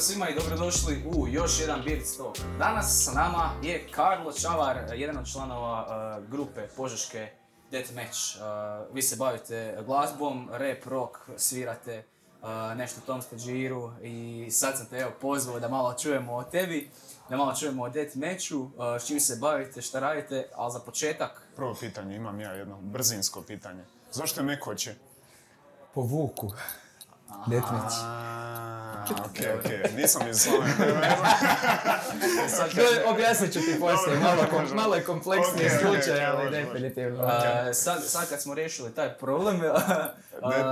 Pozdrav svima i dobrodošli u još jedan Beard Talk. Danas sa nama je Karlo Čavar, jedan od članova uh, grupe Požeške Deathmatch. Uh, vi se bavite glazbom, rap, rock, svirate uh, nešto u tom stađiru i sad sam te evo pozvao da malo čujemo o tebi, da malo čujemo o Deathmatchu, uh, s čim se bavite, šta radite, ali za početak Prvo pitanje, imam ja jedno brzinsko pitanje. Zašto je Mekoće? Po vuku. Deathmatch. Okej, okej, nisam iz je- Objasnit ću ti poslije, malo, kom- malo je kompleksniji Ok, ok, slučaj, ali definitivno. Uh, sad, sad kad smo riješili taj problem, uh,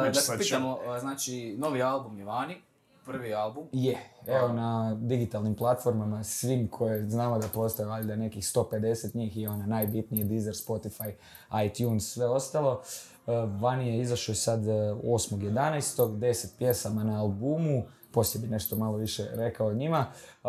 da se pitamo, uh, znači, novi album je vani, prvi album. Je, evo na digitalnim platformama svim koje znamo da postoje valjda nekih 150 njih i ona najbitnije Deezer, Spotify, iTunes, sve ostalo. E, Vani je izašao sad e, 8.11. 10 pjesama na albumu, poslije bi nešto malo više rekao o njima. E,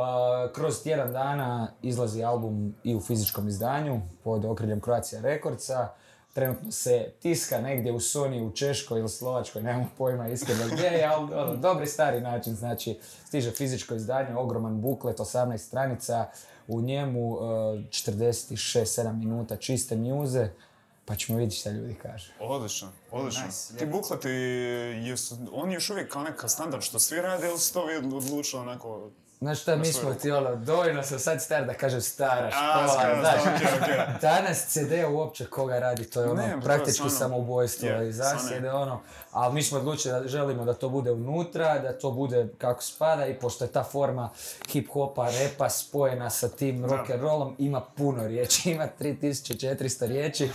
Kroz tjedan dana izlazi album i u fizičkom izdanju pod okriljem Croatia Recordsa. Trenutno se tiska negdje u Sony, u Češkoj ili Slovačkoj, nemamo pojma iskreno gdje je, ali ono, dobri stari način, znači stiže fizičko izdanje, ogroman buklet, 18 stranica, u njemu uh, 46-7 minuta čiste mjuze, pa ćemo vidjeti šta ljudi kažu. Odlično, odlično. Nice, Ti bukleti, jesu, oni još uvijek kao neka standard što svi rade ili su to vi odlučili onako... Znaš šta, mi smo ti ono, dovoljno sam sad star da kažem stara škola, znaš. okej, okej. Danas CD uopće koga radi, to je ono Ne, praktički samoubojstvo je, i zasjede ono, ali mi smo odlučili da želimo da to bude unutra, da to bude kako spada i pošto je ta forma hip-hopa, repa spojena sa tim rock and rollom, ima puno riječi, ima 3400 riječi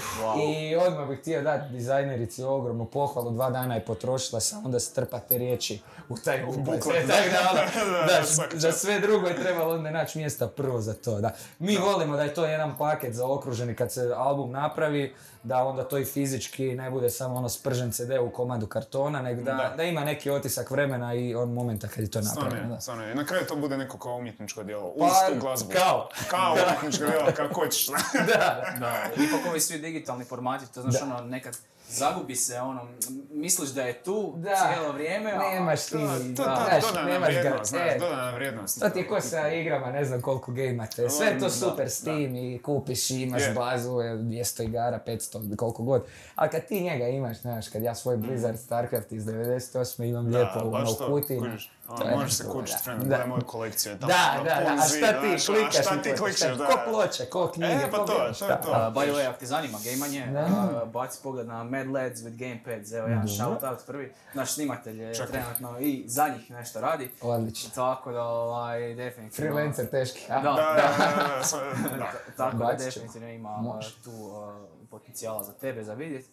i odmah bih htio dati dizajnerici ogromnu pohvalu, dva dana je potrošila samo da strpa te riječi u taj buklet. buklet, Tako da, ono, Da, da, svaka za sve drugo je trebalo onda naći mjesta prvo za to. Da. Mi volimo da je to jedan paket zaokruženi kad se album napravi, da onda to i fizički ne bude samo ono spržen CD u komadu kartona, nego da, Da. da ima neki otisak vremena i on momenta kad je to Stvarno napravljeno. je, da. stvarno je. I na kraju to bude neko kao umjetničko djelo, uz Pa, tu glazbu. kao. Kao umjetničko djelo, kako hoćeš. da. Da, ipak ovi svi digitalni formati, to znaš ono, nekad zagubi se ono, misliš da je tu Da. cijelo vrijeme, a Nemaš ti, To, to, da, znaš, nemaš ga. vrijednost, znaš, E, dodana vrijednost. To ti je ko sa igrama, ne znam koliko gejmate. Sve je to super da. Steam i kupiš i imaš Je. bazu, e, 200 igara, 500, koliko god. Ali kad ti njega imaš, znaš, kad ja svoj Blizzard Starcraft iz 98. imam lijepo ono u kutiji. Ono, je možeš se drugo, kućit, da. friend, Da. gledaj moju kolekciju. je tamo Da, da, da, a šta ti znaš, a klikaš? šta ti da. Ko ploče, ko knjige, E, pa ko to, to je to. Uh, by the way, ako te zanima gamanje, Da. uh, baci pogled na Mad Lads with Gamepads, evo jedan shout out prvi. Naš snimatelj je Čekaj. trenutno i za njih nešto radi. Odlično. Tako da, ovaj, definitivno... Freelancer teški. a? Da. Da, da, da, da, da. Tako da definitivno ima uh, tu uh, potencijala za tebe za vidjet.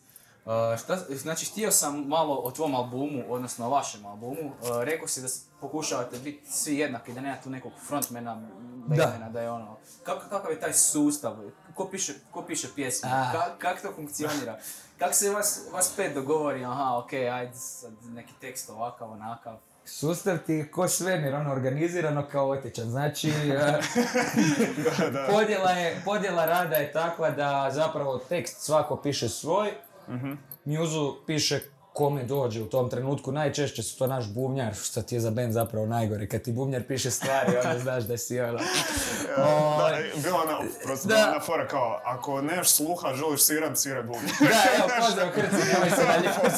Uh, šta, znači, htio sam malo o tvom albumu, odnosno o vašem albumu. Uh, rekao si da pokušavate biti svi jednaki, da nema tu nekog frontmana, backmana, da je ono... Kako, kakav je taj sustav? Ko piše, ko piše pjesme? A. Ka, kak to funkcionira? Kako se vas, vas pet dogovori, aha, okej, ajde sad neki tekst ovakav, onakav. Sustav ti je ko svemir, ono organizirano kaotičan. Znači, e, podjela, je, podjela rada je takva da zapravo tekst svako piše svoj, mjuzu piše kome dođe u tom trenutku. Najčešće su to naš bubnjar, što ti je za band zapravo najgore. Kad ti bubnjar piše stvari, onda znaš da si ono... Da, Ovaj, bila ona, prosto Da. bila ona fora kao, ako nemaš sluha, želiš svirat, sviraj bubnje. Da, evo, pozdrav Krci, nemoj se dalje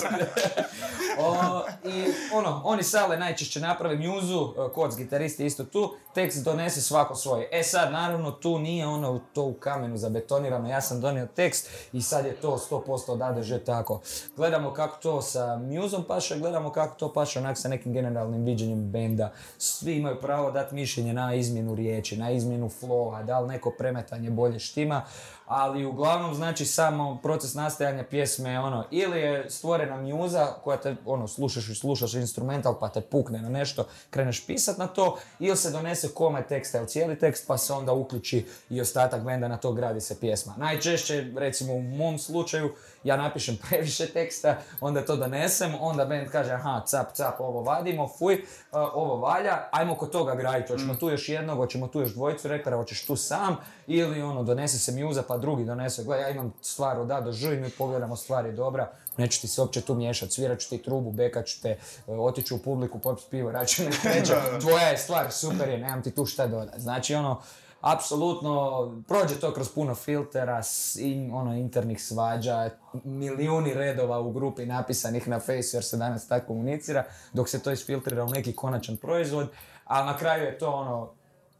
o, I ono, oni sale najčešće naprave mjuzu, e, koc gitarist je isto tu, tekst donese svako svoje. E sad, naravno, tu nije ono to u kamenu zabetonirano, ja sam donio tekst i sad je to 100% od A do Ž tako. Gledamo kako to sa mjuzom paše, gledamo kako to paše onak sa nekim generalnim viđenjem benda. Svi imaju pravo dati mišljenje na izmjenu riječi, na izmjenu flowa, da li neko premetanje bolje štima, ali uglavnom znači samo proces nastajanja pjesme je ono ili je stvorena mjuza koja te ono slušaš i slušaš instrumental pa te pukne na nešto, kreneš pisat na to ili se donese komad teksta ili cijeli tekst pa se onda uključi i ostatak benda na to gradi se pjesma. Najčešće recimo u mom slučaju ja napišem previše teksta, onda to donesem, onda band kaže aha cap cap ovo vadimo, fuj, uh, ovo valja, ajmo kod toga graditi, hoćemo tu još jednog, hoćemo tu još dvojicu repera, hoćeš tu sam ili ono donese se mjuza pa drugi donese, gle, ja imam stvar od A do Ž i mi pogledamo stvar je dobra, neću ti se uopće tu miješat, svirat ću ti trubu, bekat ću te, e, otići u publiku, popit pivo, račun tvoja je stvar, super je, nemam ti tu šta dodat. Znači ono, apsolutno prođe to kroz puno filtera, i, ono, internih svađa, milijuni redova u grupi napisanih na Face jer se danas tako komunicira, dok se to isfiltrira u neki konačan proizvod, a na kraju je to ono,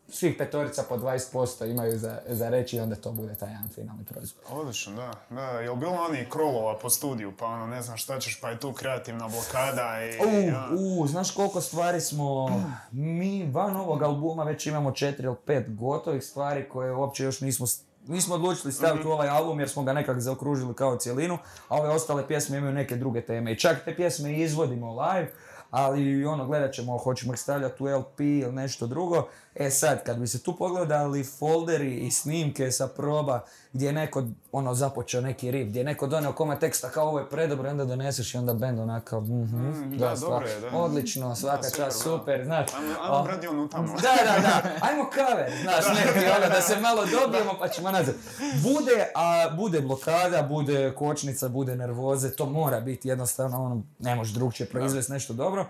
svih petorica po 20% imaju za, za reći i onda to bude taj jedan finalni proizvod. Odlično, da. Da, jel bilo oni krolova po studiju, pa ono, ne znam šta ćeš, pa je tu kreativna blokada i... ja. U, u, znaš koliko stvari smo, mi van ovog albuma već imamo četiri ili pet gotovih stvari koje uopće još nismo, nismo odlučili staviti u ovaj album jer smo ga nekak zaokružili kao cijelinu, a ove ostale pjesme imaju neke druge teme. I čak te pjesme izvodimo live, ali ono, gledat ćemo, hoćemo ih stavljati u LP ili nešto drugo. E sad, kad bi se tu pogledali folderi i snimke sa proba gdje je neko ono započeo neki riff, gdje je neko donio koma teksta kao ovo je predobro onda doneseš i onda band onako, mhm, Mm, da, dobro je, da. odlično, svaka super, čast, da. super, znaš. Ajmo, ajmo O, bradi onu tamo. da, da, da, ajmo cover, znaš, neki ono, da se malo dobijemo pa ćemo nazad. Bude, a bude blokada, bude kočnica, bude nervoze, to mora biti jednostavno, ono, ne možeš drugčije proizvesti nešto dobro,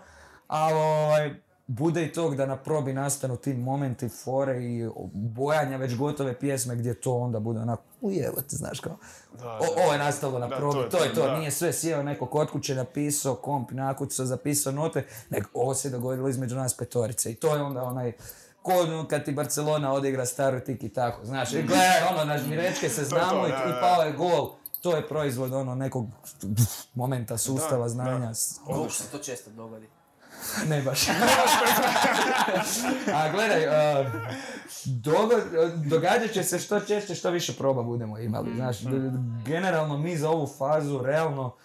ali ovaj, bude i tog da na probi nastanu ti momenti, fore i bojanja već gotove pjesme gdje to onda bude onako, ujevate, znaš kao, ovo je nastalo na Da, probi, to je to je to, to, da. nije sve sjeo neko kod kuće napisao, komp nakucao, zapisao note, nego ovo se dogodilo između nas petorice i to je onda onaj ko ono kad ti Barcelona odigra staru tiki tako, znaš, i gledaj, ono, naš mirečke se to, znamo i, da, i da. pao je gol, to je proizvod ono nekog momenta sustava Da, znanja, da. Koliko se to često dogodi? ne baš. A gledaj, a, dogo- događat će se što češće, što više proba budemo imali. Znaš, d- d- generalno mi za ovu fazu realno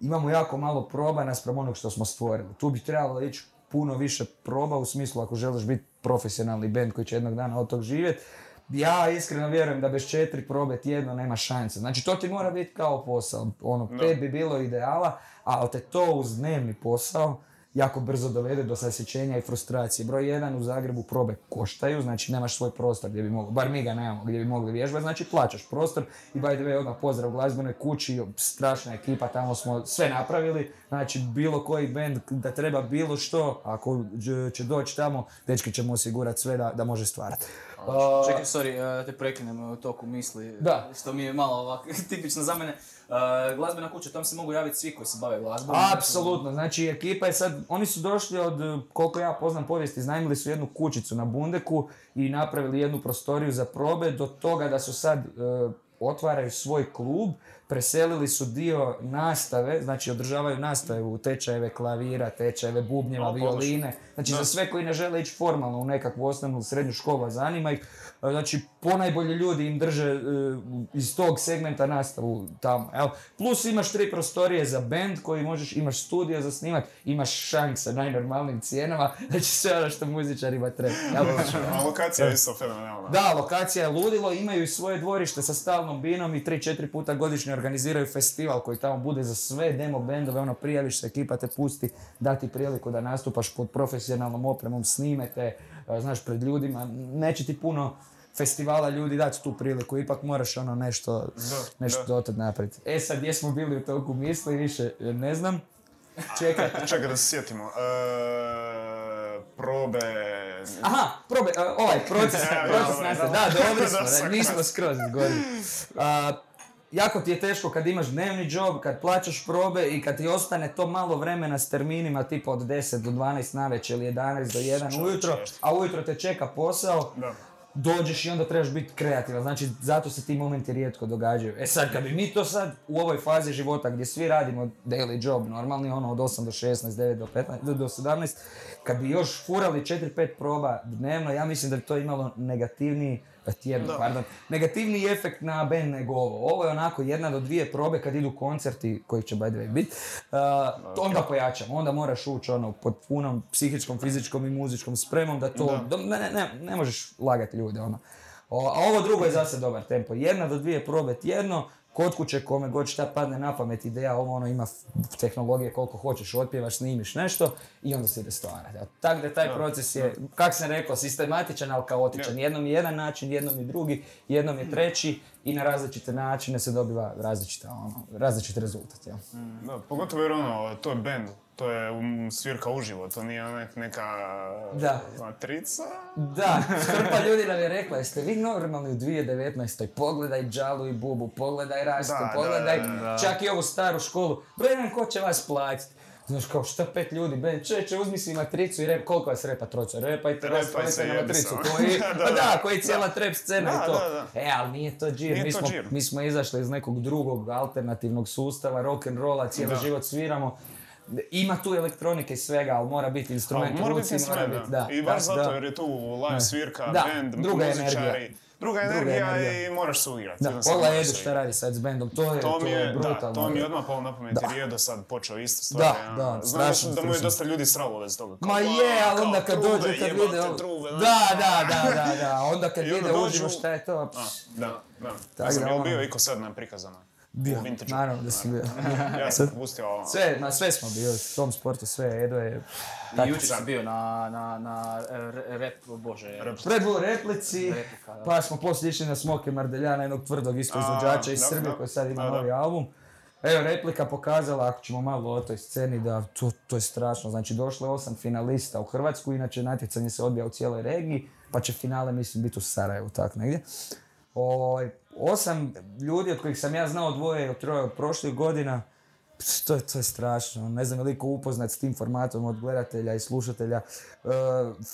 imamo jako malo proba naspram onog što smo stvorili. Tu bi trebalo ići puno više proba u smislu ako želiš biti profesionalni band koji će jednog dana od tog živjeti. Ja iskreno vjerujem da bez četiri probe tjedno nema šanse. Znači to ti mora biti kao posao. Ono, pet bi bilo ideala, ali te to uz dnevni posao jako brzo dovede do sasjećenja i frustracije. Broj jedan u Zagrebu probe koštaju, znači nemaš svoj prostor gdje bi mogli, bar mi ga nemamo, gdje bi mogli vježbati, znači plaćaš prostor i by the way odmah pozdrav glazbenoj kući, strašna ekipa, tamo smo sve napravili, znači bilo koji band da treba bilo što, ako će- doći tamo, dečki ćemo osigurati sve da, da može stvarati. Čekaj, sorry, uh, te prekinem u toku misli, Da. što mi je malo ovako tipično za mene. Uh, glazbena kuća, tam se mogu javiti svi koji se bave glazbom. Apsolutno, znači ekipa je sad, oni su došli od, eh, koliko ja poznam povijest, iznajmili su jednu kućicu na Bundeku i napravili jednu prostoriju za probe do toga da su sad, eh, otvaraju svoj klub, preselili su dio nastave, znači održavaju nastave u tečajeve klavira, tečajeve bubnjeva, odlično. violine, znači za sve koji ne žele ići formalno u nekakvu osnovnu srednju školu, a zanima ih, znači ponajbolji ljudi im drže e, iz tog segmenta nastavu tamo, jel? Plus imaš tri prostorije za band koji možeš, imaš studio za snimat, imaš šank sa najnormalnim cijenama, znači sve ono što muzičarima treba, jel? A lokacija je isto fenomenalna. Da, lokacija je ludilo, imaju i svoje dvorište sa stalnom binom i 3-4 puta godišnje organiziraju festival koji tamo bude za sve demo bendove, ono prijaviš se, ekipa te pusti, dati priliku da nastupaš pod profesionalnom opremom, snimete, znaš, pred ljudima, neće ti puno festivala ljudi dati tu priliku, ipak moraš ono nešto, nešto da. dotad napraviti. E sad, gdje smo bili u toku misli, više e, ne znam. Čekaj, Čekaj da se sjetimo. E, probe... Aha, probe, a, ovaj proces, Ja, proces ja, nastave. da. Da, dobri smo, Da, da, nismo skroz izgorili. Jako ti je teško kad imaš dnevni job, kad plaćaš probe i kad ti ostane to malo vremena s terminima tipa od 10 do 12 navečer ili 11 do 1 Čovječe, ujutro, a ujutro te čeka posao, Da. dođeš i onda trebaš biti kreativan, znači zato se ti momenti rijetko događaju. E sad, kad bi mi to sad u ovoj fazi života gdje svi radimo daily job, normalni ono od 8 do 16, 9 do 15, do, do 17, kad bi još furali 4-5 proba dnevno, ja mislim da bi to imalo negativniji tjedno, Da. pardon, negativniji efekt na band nego ovo. Ovo je onako jedna do dvije probe kad idu koncerti, koji će by the way biti, onda pojačamo, onda moraš ući ono pod punom psihičkom, fizičkom i muzičkom spremom da to, Da. ne, ne, ne možeš lagati ljude ono. O, a ovo drugo je zase dobar tempo. Jedna do dvije probe tjedno, kod kuće kome god šta padne na pamet ideja, ovo ono ima tehnologije koliko hoćeš, otpjevaš, snimiš nešto i onda se ide stvarati. Tako da taj Da, proces je, kak sam rekao, sistematičan, ali kaotičan. Jednom je jedan način, jednom je drugi, jednom je treći i na različite načine se dobiva različita, ono, različit rezultat, jel? Da, pogotovo jer ono, to je band, to je um, svirka uživo, to nije onak neka Da. matrica. Da, hrpa ljudi nam je rekla, jeste vi normalni u 2019. Pogledaj Džalu i Bubu, pogledaj Rastu, Da, da, pogledaj da, čak i ovu staru školu. Broj ko će vas platiti? Znaš kao šta pet ljudi, ben, čeće uzmi si matricu i rep, koliko vas repa trojica? Repajte, Repaj raspalite se, na matricu, koji, Da, pa da. da, koji je cijela trap scena Da, i to. da, da. E, ali nije to džir, Nije mi to smo, džir. mi smo izašli iz nekog drugog alternativnog sustava, rock and rolla, cijeli Da. život sviramo. Ima tu elektronike i svega, ali mora biti instrument mora biti mora sve, biti, da. I baš da- zato jer je tu live svirka, Da, band, druga muzičari. energija. Druga Druga energija i moraš se uigrati. Da, pogledaj Edu se šta radi sad s bandom, to je, To mi je, brutalno. da, to mi je odmah palo na pamet jer je Edo sad počeo isto stvari. Da, da, da, strašno, da mu je dosta ljudi sralo vez toga. Kao, Ma "A, je, ali onda kad dođe, kad vide... Da, da, da, da, da, onda kad vide uživo šta je to... Da, da. Ne znam, ono- bio Iko sad nam prikazano? Bio, naravno da sam bio. Ja sam pustio ovo. Sve, na sve smo bili, u tom sportu sve, Edo je... I jučer sam bio na, na, na e, re- rep, bože, Rep. Red Bull replici, Replika, da. pa smo poslije išli na Smoke Mardeljana, jednog tvrdog isto izvođača iz Srbije koji sad ima novi album. Evo, replika pokazala, ako ćemo malo o toj sceni, da to, to je strašno. Znači, došlo je osam finalista u Hrvatsku, inače natjecanje se odbija u cijeloj regiji, pa će finale, mislim, biti u Sarajevu, tak negdje. Ovaj, osam ljudi od kojih sam ja znao dvoje ili troje od prošlih godina, To je, to je strašno, ne znam je li ko upoznat s tim formatom od gledatelja i slušatelja e,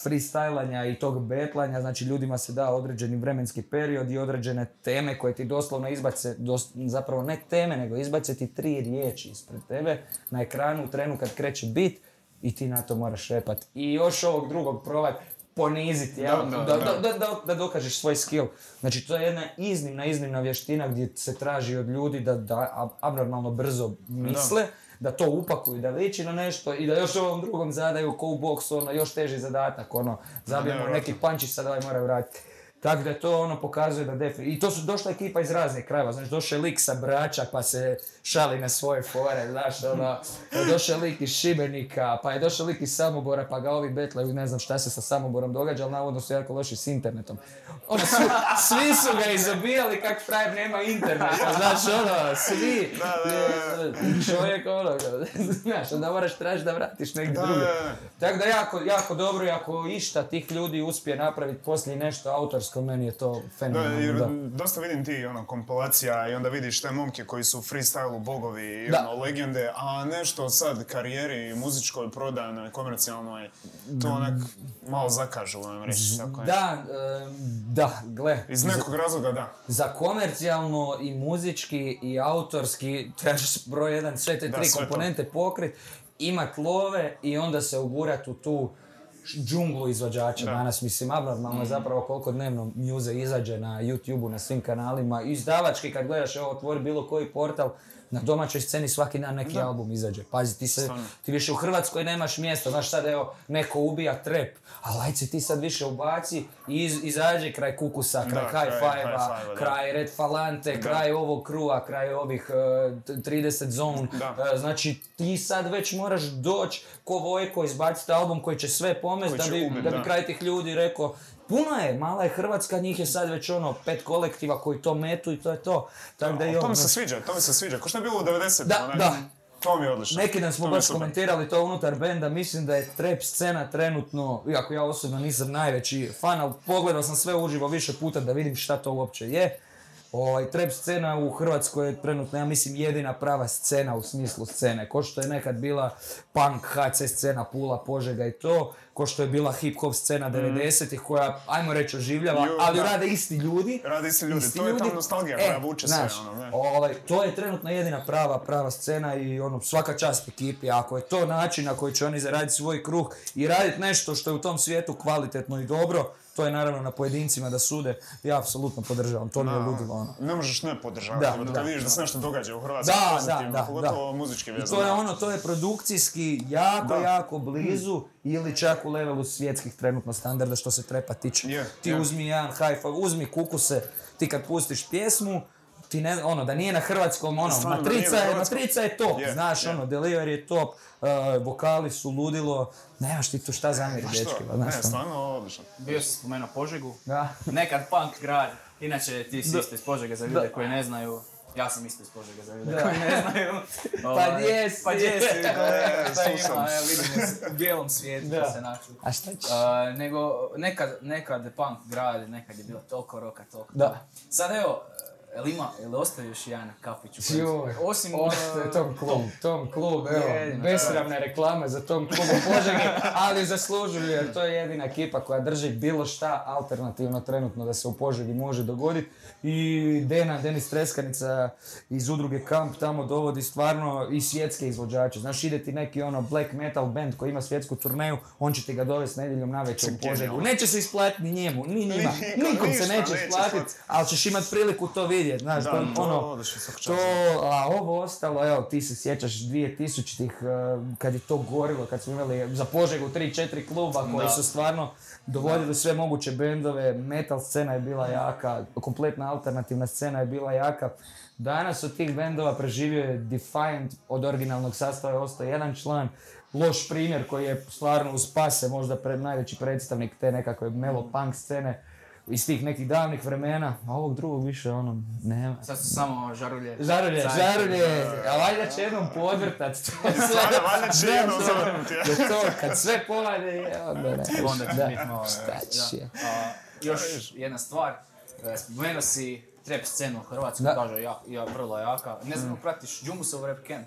freestylanja i tog betlanja, znači ljudima se da određeni vremenski period i određene teme koje ti doslovno izbace, dos- zapravo ne teme, nego izbace ti tri riječi ispred tebe na ekranu u trenu kad kreće bit i ti na to moraš repat. I još ovog drugog provat poniziti? Da, Da, da, da, da, dokažeš svoj skill. Znači, to je jedna iznimna, iznimna vještina gdje se traži od ljudi da, da ab- abnormalno brzo misle, da. to upakuju, da liči na nešto i da još ovom drugom zadaju ko u boksu, ono, još teži zadatak, ono, zabijemo neki pančić, sad ovaj mora vratiti. Tako da to ono pokazuje da definitivno... I to su došla ekipa iz raznih krajeva, znači došao je lik sa Brača pa se šali na svoje fore, znaš, ono, došao je lik iz Šibenika, pa je došao lik iz Samobora pa ga ovi betlaju, ne znam šta se sa Samoborom događa, ali navodno su jako loši s internetom. Ono, svi, svi su ga izobijali kak frajer nema interneta, znaš, ono, svi. Čovjek, ono, znaš, onda moraš tražiti da vratiš negdje da. Tako da jako, jako dobro i ako išta tih ljudi uspije napraviti poslije nešto autorsko, meni je to Da, fenomenalno. jer Da. dosta vidim ti ono kompilacija i onda vidiš te momke koji su u freestylu bogovi i Da. ono legende, a nešto sad karijeri muzičkoj, prodajnoj, komercijalnoj, to onak malo zakažu, vam reći tako. Da, em, da, gle. Iz nekog razloga da. Za komercijalno i muzički i autorski trebaš broj jedan sve te Da, tri sve to. komponente pokrit, imat love i onda se ugurat u tu džunglu izvođača Da. Mm. danas. Mislim, abnormalno je zapravo koliko dnevno muze izađe na YouTube-u, na svim kanalima. Izdavački kad gledaš, evo, otvori bilo koji portal, na domaćoj sceni svaki dan neki album izađe. Pazi, ti, se, Stvarno. ti više u Hrvatskoj nemaš mjesta, znaš sad evo, neko ubija trep, ajde se ti sad više ubaci i iz, izađi kraj Kukusa, kraj Da, High kraj Five-a, da. kraj Red Falante, kraj ovog krua, kraj ovih uh, t- 30 zone. Da. Uh, znači ti sad već moraš doći ko Vojko izbaciti album koji će sve pomest da će bi, ubit, da bi kraj tih ljudi rekao Puno je, mala je Hrvatska, njih je sad već ono pet kolektiva koji to metu i to je to. Tako da i to ono, mi se sviđa, to mi se sviđa. Ko što je bilo u 90 Da, da. To mi je odlično. Neki dan smo To je baš komentirali to unutar benda, mislim da je trap scena trenutno, iako ja osobno nisam najveći fan, ali pogledao sam sve uživo više puta da vidim šta to uopće je. Ovaj, trap scena u Hrvatskoj je trenutno, ja mislim, jedina prava scena u smislu scene. Ko što je nekad bila punk, HC scena, Pula, Požega i to, ko što je bila hip hop scena 90-ih koja, ajmo reći, oživljava, ali da. rade isti ljudi. Rade isti ljudi, Isti to je ta nostalgija E, koja vuče sve, znaš, ono, ne. Ovaj, to je trenutno jedina prava, prava scena i ono, svaka čast ekipi. Ako je to način na koji će oni zaraditi svoj kruh i raditi nešto što je u tom svijetu kvalitetno i dobro, to je naravno na pojedincima da sude. Ja apsolutno podržavam, to mi je ludilo. Ono. Ne možeš ne podržavati, Da, da, da, vidiš da se nešto događa u Hrvatskoj Da, da, da, pogotovo da. muzički I vezano. to je ono, to je produkcijski jako, Da. jako blizu ili čak u levelu svjetskih trenutno standarda što se trepa tiče. Ti uzmi jedan high five, uzmi kukuse, ti kad pustiš pjesmu, ti ne, ono, da nije na hrvatskom, ono, Stvarno, matrica je, matrica je top, Je, znaš, je. ono, delivery je top, uh, vokali su ludilo, nemaš ti tu šta zamjeri, Pa što? dečki, ba, znaš, Ne, ono. stvarno odlično. Bio si spomenuo Požegu. Da. Nekad punk grad. Inače, ti si isto iz Požege za ljude Da. koji ne znaju. Ja sam isto iz Požege za ljude Da. koji ne znaju. Pa Ovaj, gdje si? Pa gdje si? E. Evo vidimo se u bijelom svijetu Da. se našli. A šta ćeš? Nego nekad, nekad punk grad, nekad je bilo toliko roka, toliko. Da. Sad evo, jel ima, jel ostaje još jedan kafić u Joj, Osim... Ostaje uh, Tom Klub, Tom Klub, evo, besramne reklame za Tom Klub u Požegi, ali zaslužuju jer to je jedina ekipa koja drži bilo šta alternativno trenutno da se u Požegi može dogoditi. I Dena, Denis Treskanica iz udruge Kamp tamo dovodi stvarno i svjetske izvođače. Znaš, ide ti neki ono black metal band koji ima svjetsku turneju, on će ti ga dovesti nedjeljom navečer u Genijalno. Požegu. Neće se isplatiti ni njemu, ni njima, Nikom, se neće isplatiti, ali ćeš imat priliku to vidjeti, znaš, Da, to, ono, to, a ovo ostalo, evo, ti se sjećaš 2000-ih, eh, kad je to gorilo, kad smo imali za Požegu 3-4 kluba koji Da. su stvarno dovodili sve moguće bendove, metal scena je bila jaka, kompletna alternativna scena je bila jaka. Danas od tih bendova preživio je Defiant, od originalnog sastava je ostao jedan član, loš primjer koji je stvarno uz pase možda pred, najveći predstavnik te nekakve melo punk scene iz tih nekih davnih vremena, a ovog drugog više ono nema. Sad su samo žarulje. Žarulje, žarulje, a valjda će jednom podvrtat to sve. Valjda će jednom zavrnuti, ja. to, kad sve povade, je, onda ne. Onda će biti malo... Šta će? A, još jedna stvar, e, spomenuo si trap scenu u Hrvatskoj, kaže ja, ja vrlo jaka. Ne znam, pratiš Džumusov rap camp?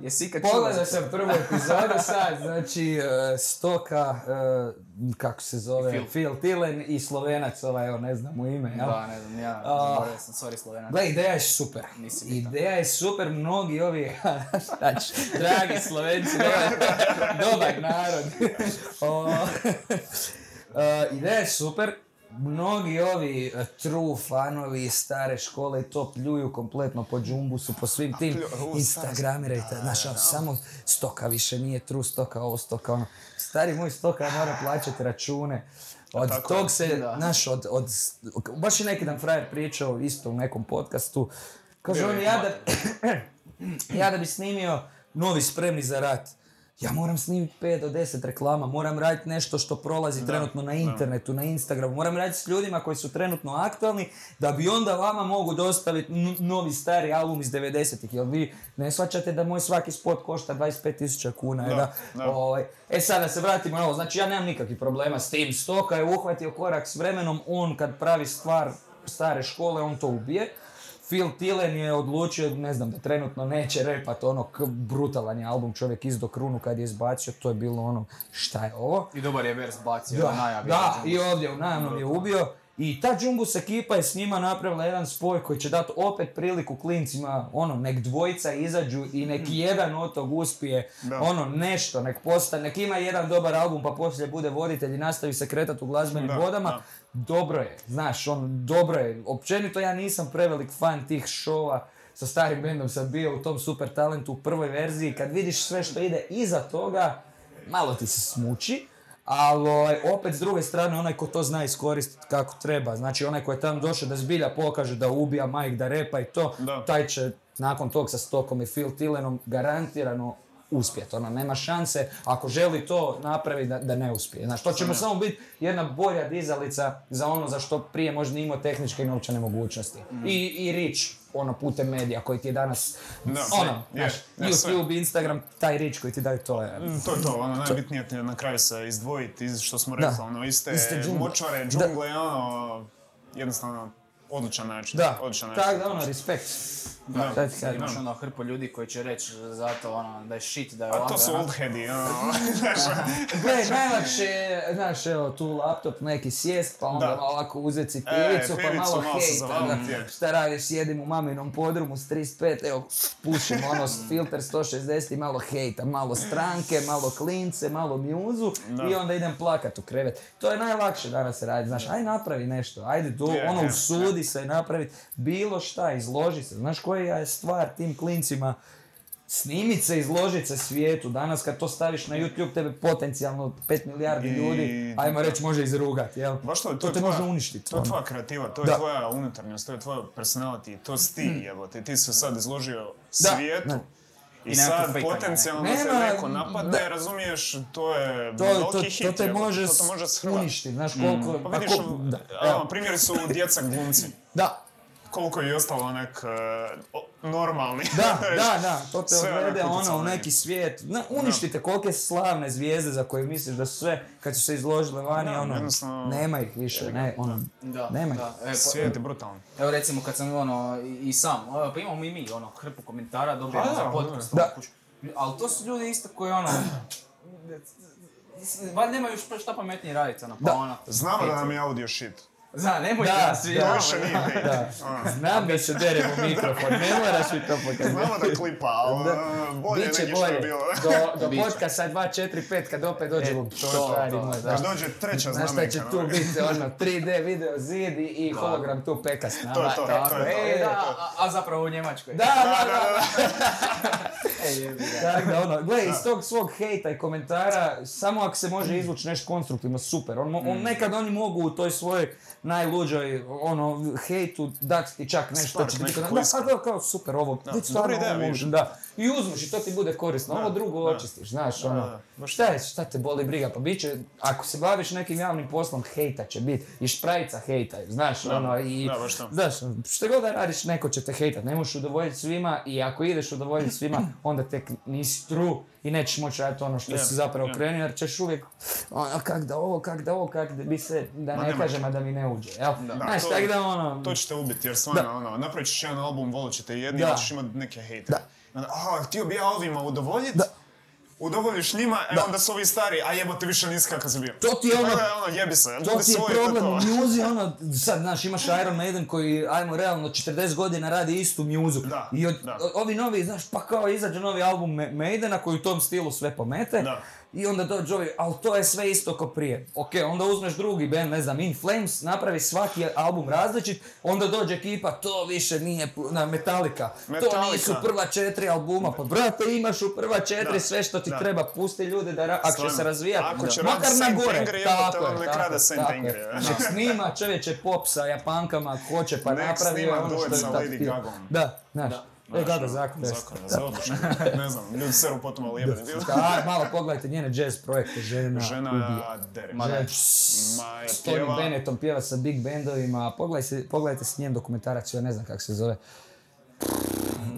Jesi ikad Pogledao sam prvu epizodu sad, znači e, Stoka, e, kako se zove, Phil. Phil Tillen i Slovenac, ovaj, evo ne znam mu ime, jel? Da, ne znam, ja zaboravio sam, sorry Slovena. Gle, ideja je super. Nisi. Ideja je super, mnogi ovi, šta ću, dragi Slovenci, dobar, narod. E, ideja je super, mnogi ovi e, true fanovi stare škole to pljuju kompletno po džumbusu, po svim tim instagramirajte, znaš, ono, samo stoka više nije true stoka, ovo stoka, ono, stari moj stoka, ja moram plaćati račune. Od tog se, znaš, od, od, baš je neki dan frajer pričao isto u nekom podcastu, kaže on, ja da, ja da bi snimio novi Spremni za rat, ja moram snimiti 5 do 10 reklama, moram raditi nešto što prolazi trenutno na internetu, na Instagramu, moram raditi s ljudima koji su trenutno aktualni, da bi onda vama mogu dostaviti n- novi stari album iz 90-ih, jer vi ne shvaćate da moj svaki spot košta 25.000 kuna, Da, da, da. Ovaj, e sad da se vratimo na ovo, znači ja nemam nikakvih problema s tim, Stoka je uhvatio korak s vremenom, on kad pravi stvar stare škole, on to ubije. Phil Tillen je odlučio, ne znam, da trenutno neće repat ono k- brutalan je album, čovjek izdo krunu kad je izbacio, to je bilo ono, šta je ovo? I dobar je vers bacio, Da, najavi. da, i ovdje u najavnom je ubio. I ta Džumbus ekipa je s njima napravila jedan spoj koji će dati opet priliku klincima, ono, nek dvojica izađu i nek jedan od tog uspije, Da. ono, nešto, nek postane, nek ima jedan dobar album pa poslije bude voditelj i nastavi se kretati u glazbenim Da, vodama. Dobro je, znaš, on, dobro je. Općenito ja nisam prevelik fan tih šova. Sa starim bendom sam bio u tom super talentu u prvoj verziji. Kad vidiš sve što ide iza toga, malo ti se smuči. Ali ovaj, opet s druge strane onaj ko to zna iskoristiti kako treba, znači onaj ko je tamo došao da zbilja pokaže da ubija Mike, da repa i to, Da. taj će nakon tog sa Stokom i Phil Tillenom garantirano uspjeti. Ono, nema šanse ako želi to napraviti da, da ne uspije. Znači, to će mu samo biti jedna bolja dizalica za ono za što prije možda imao tehničke i novčane mogućnosti. I, i reach, ono, putem medija koji ti je danas, Da, ono, znaš, je, sve. YouTube, Instagram, taj reach koji ti daju, to je... Mm, To je to, ono najbitnije ti je na kraju se izdvojiti iz što smo rekli, ono iste, Iste džungle. močvare, Da. džungle, ono, jednostavno, odličan način. Da, odličan način. tako da ono, respekt. Da, kažem? imaš ono hrpu ljudi koji će reći zato ono, da je shit, da je A to su onako. old headi, ono, Gle, najlakše je, znaš, evo, tu laptop neki sjest, pa onda Da. ovako uzeti E, pivicu, pa malo hejta. Šta radiš, sjedim u maminom podrumu s 35, evo, pušim ono, s filter 160 i malo hejta, malo stranke, malo klince, malo mjuzu Da. i onda idem plakat u krevet. To je najlakše danas raditi, znaš, aj napravi nešto, ajde Je, ono, usudi se napraviti bilo šta, izloži se. Znaš koja je stvar tim klincima, snimit se, izložit se svijetu. Danas kad to staviš na YouTube, tebe potencijalno 5 milijardi I- ljudi, ajmo reći, može izrugat, jel? Baš to, to, to je te tvoja, može uništiti. To je ono. tvoja kreativa, to je Da. tvoja unutarnjost, to je tvoja personality, to si ti, Mm. jebote. Ti se sad izložio Da, svijetu da. I I sad potencijalno ne. se Nema, neko napadne, da. razumiješ, to je To, to, hit. to te može, to može shrvat. uništiti, znaš koliko... Pa vidiš, ko- da, evo, evo. primjeri su djeca glumci. da, Koliko je ostalo onak o- normalni. Da, da, da, to te odvede ono u neki svijet. Na, uništite kolike slavne zvijezde za koje misliš da su sve, kad su se izložile vani, Da, ono, jednostavno- nema ih više, ne, ono, Da, nema ih. da. E, pa- Svijet je brutalan. Evo recimo kad sam ono i, i sam, o, pa imamo i mi ono hrpu komentara dobijemo Pa da, za podcast. da. ono. Ali to su ljudi isto koji ono, valjda nemaju šta, šta pametnije raditi ono, pa Da. ono. Znamo da nam je audio shit. Zna, nemojte Da, nas svi. da. To više nije hejt. Da, Ono, znam da se derem u mikrofon, ne moraš mi to pokazati. Znamo da klipa, ali Da. e, bolje Biće nego što je bolje. bilo. Do, do podcasta 2, 4, 5, kad opet dođemo, E, to, to, stvari to. da. Kad dođe treća Znaš šta znamenka. će no. tu biti, ono, 3D video zid i, i hologram tu peka s nama. To je to, tako to je to. E, da, a, zapravo u Njemačkoj. Da, da, da, E. Tako da ono, gle, iz tog svog hejta i komentara, samo ako se može izvući nešto konstruktivno, super. On, mo- Mm. on, nekad oni mogu u toj svojoj najluđoj, ono, hejtu dati ti čak nešto Spark, što će ti kao, da, da, kao super, ovo, Da, stvarno ovo vidiš. može, da. I uzmeš i to ti bude korisno, ovo drugo očistiš, znaš, ono, šta je, šta te boli briga, pa bit će, ako se baviš nekim javnim poslom, hejta će biti, i šprajca hejtaju, znaš, ono, i, znaš, što god da radiš, neko će te hejtat, ne možeš udovoljiti svima i ako ideš udovoljiti svima, onda tek nisi true i nećeš moći raditi ono što si zapravo je. krenio, jer ćeš uvijek, ono, kak da ovo, kak da ovo, kak da bi se, da Ma ne kažem, a da mi ne uđe, jel? Da, Znaš, to- tak da ono, To ćete ubiti jer stvarno ono, napravit ćeš jedan album, volit ćete jedni, Da. ćeš imati neke hejte. Da. Onda, A, htio bi ja ovima udovoljit, Da. udovoljiš njima, e Da. onda su ovi stari, a jebote više nisi kakav si bio. To ti je ono- Tako ono, jebi se, To ti je svoj, problem u mjuzi, ono, sad, znaš, imaš Iron Maiden koji, ajmo, realno, 40 godina radi istu mjuzu. Da, I od, da. o- ovi novi, znaš, pa kao izađe novi album Ma- Maidena koji u tom stilu sve pomete. Da. I onda dođe ovi, ali to je sve isto ko prije. Ok, onda uzmeš drugi band, ne znam, In Flames, napravi svaki album različit, onda dođe ekipa, to više nije na Metallica. To nisu prva četiri albuma, pa brate imaš u prva četiri Da, sve što ti da. treba, pusti ljude da ra- ako će se razvijati. Ako će makar na gore. Tako je, tako tako je. Nek snima čovječe pop sa japankama ako hoće pa Nek napravi ono što je. Gagom. Da, znaš. E, Znaš, Gaga ono, zakon. Zakon. Ne znam, ljudi seru potom, ali jebeni. Da, malo pogledajte njene jazz projekte, žena, Žena ubija. dere. Ma. Žena, Ma s Tony pjeva. Bennettom pjeva sa big bandovima, pogledaj se, pogledajte si njen dokumentarac, ja ne znam kako se zove.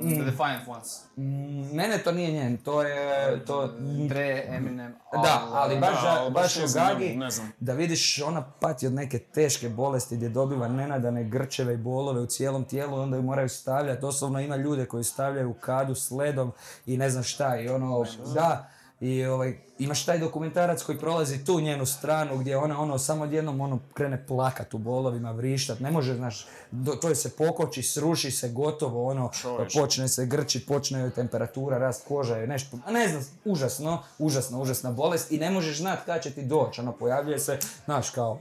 The Defiant Ones. Mm, Mene to nije njen, to je, to, Dre, Eminem. Da, ali baš, Da, baš znam, Gagi, da vidiš ona pati od neke teške bolesti gdje dobiva nenadane grčeve i bolove u cijelom tijelu i onda ju moraju stavljati. Doslovno ima ljude koji stavljaju u kadu s ledom i ne znam šta i ono, da. I ovaj, imaš taj dokumentarac koji prolazi tu njenu stranu gdje ona ono samo odjednom ono krene plakat u bolovima, vrištat, ne može, znaš, do, to je se pokoči, sruši se gotovo, ono, Čovječe. počne se grčit, počne joj temperatura, rast koža je nešto, a ne znam, užasno, užasno, užasna bolest i ne možeš znat kad će ti doći, ono, pojavljuje se, znaš, kao,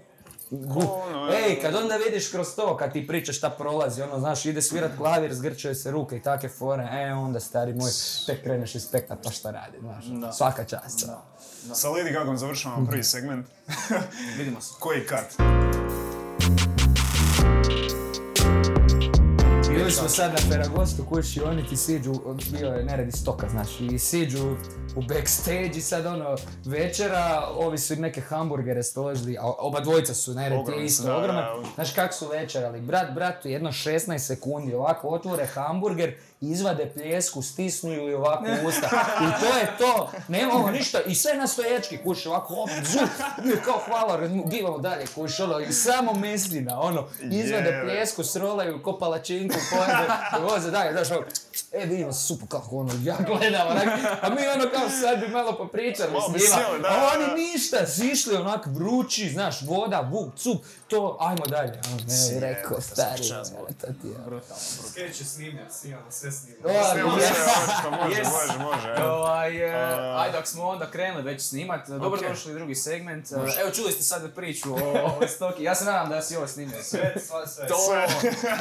ono, Ej, kad onda vidiš kroz to, kad ti pričaš šta prolazi, ono, znaš, ide svirat klavir, zgrčaju se ruke i take fore, e, onda, stari moj, tek kreneš ispektat pa šta radi, znaš, svaka čast. ono. Sa Lady Gagom završavamo prvi segment. Vidimo se. Koji kat? Bili smo sad na Feragostu, kući, oni ti siđu, bio je neredi stoka, znaš, i siđu u backstage i sad ono, večera, ovi su im neke hamburgere stoložili, a oba dvojica su neredi isto, da. Znaš kak su večerali, brat bratu jedno 16 sekundi, ovako otvore hamburger, izvade pljesku, stisnu ju i ovako u usta. I to je to, nemamo ništa, i sve na stojački, kuši, ovako, op, zuk, kao hvala, givamo dalje, kuši, ono, i samo meslina, ono, izvade pljesku, srolaju ko palačinku, pojede, voze dalje, znaš, ono, e, vidimo se super kako ono, ja gledam, onak, a mi ono kao sad bi malo popričali s njima, a oni ništa, sišli onak vrući, znaš, voda, vuk, cup, to, ajmo dalje, ono, ne, rekao, stari, to ti je. Skeće snimljen, snimamo sve O, Snimamo sve, ovo što može, može, može. evo. Ovaj, e, ajde, ako smo onda krenuli već snimat, dobro Ok. došli drugi segment. E, Evo, čuli ste sad priču o, o Stoki. Ja se nadam da si ovo snimio. Sve, sve, sve. To,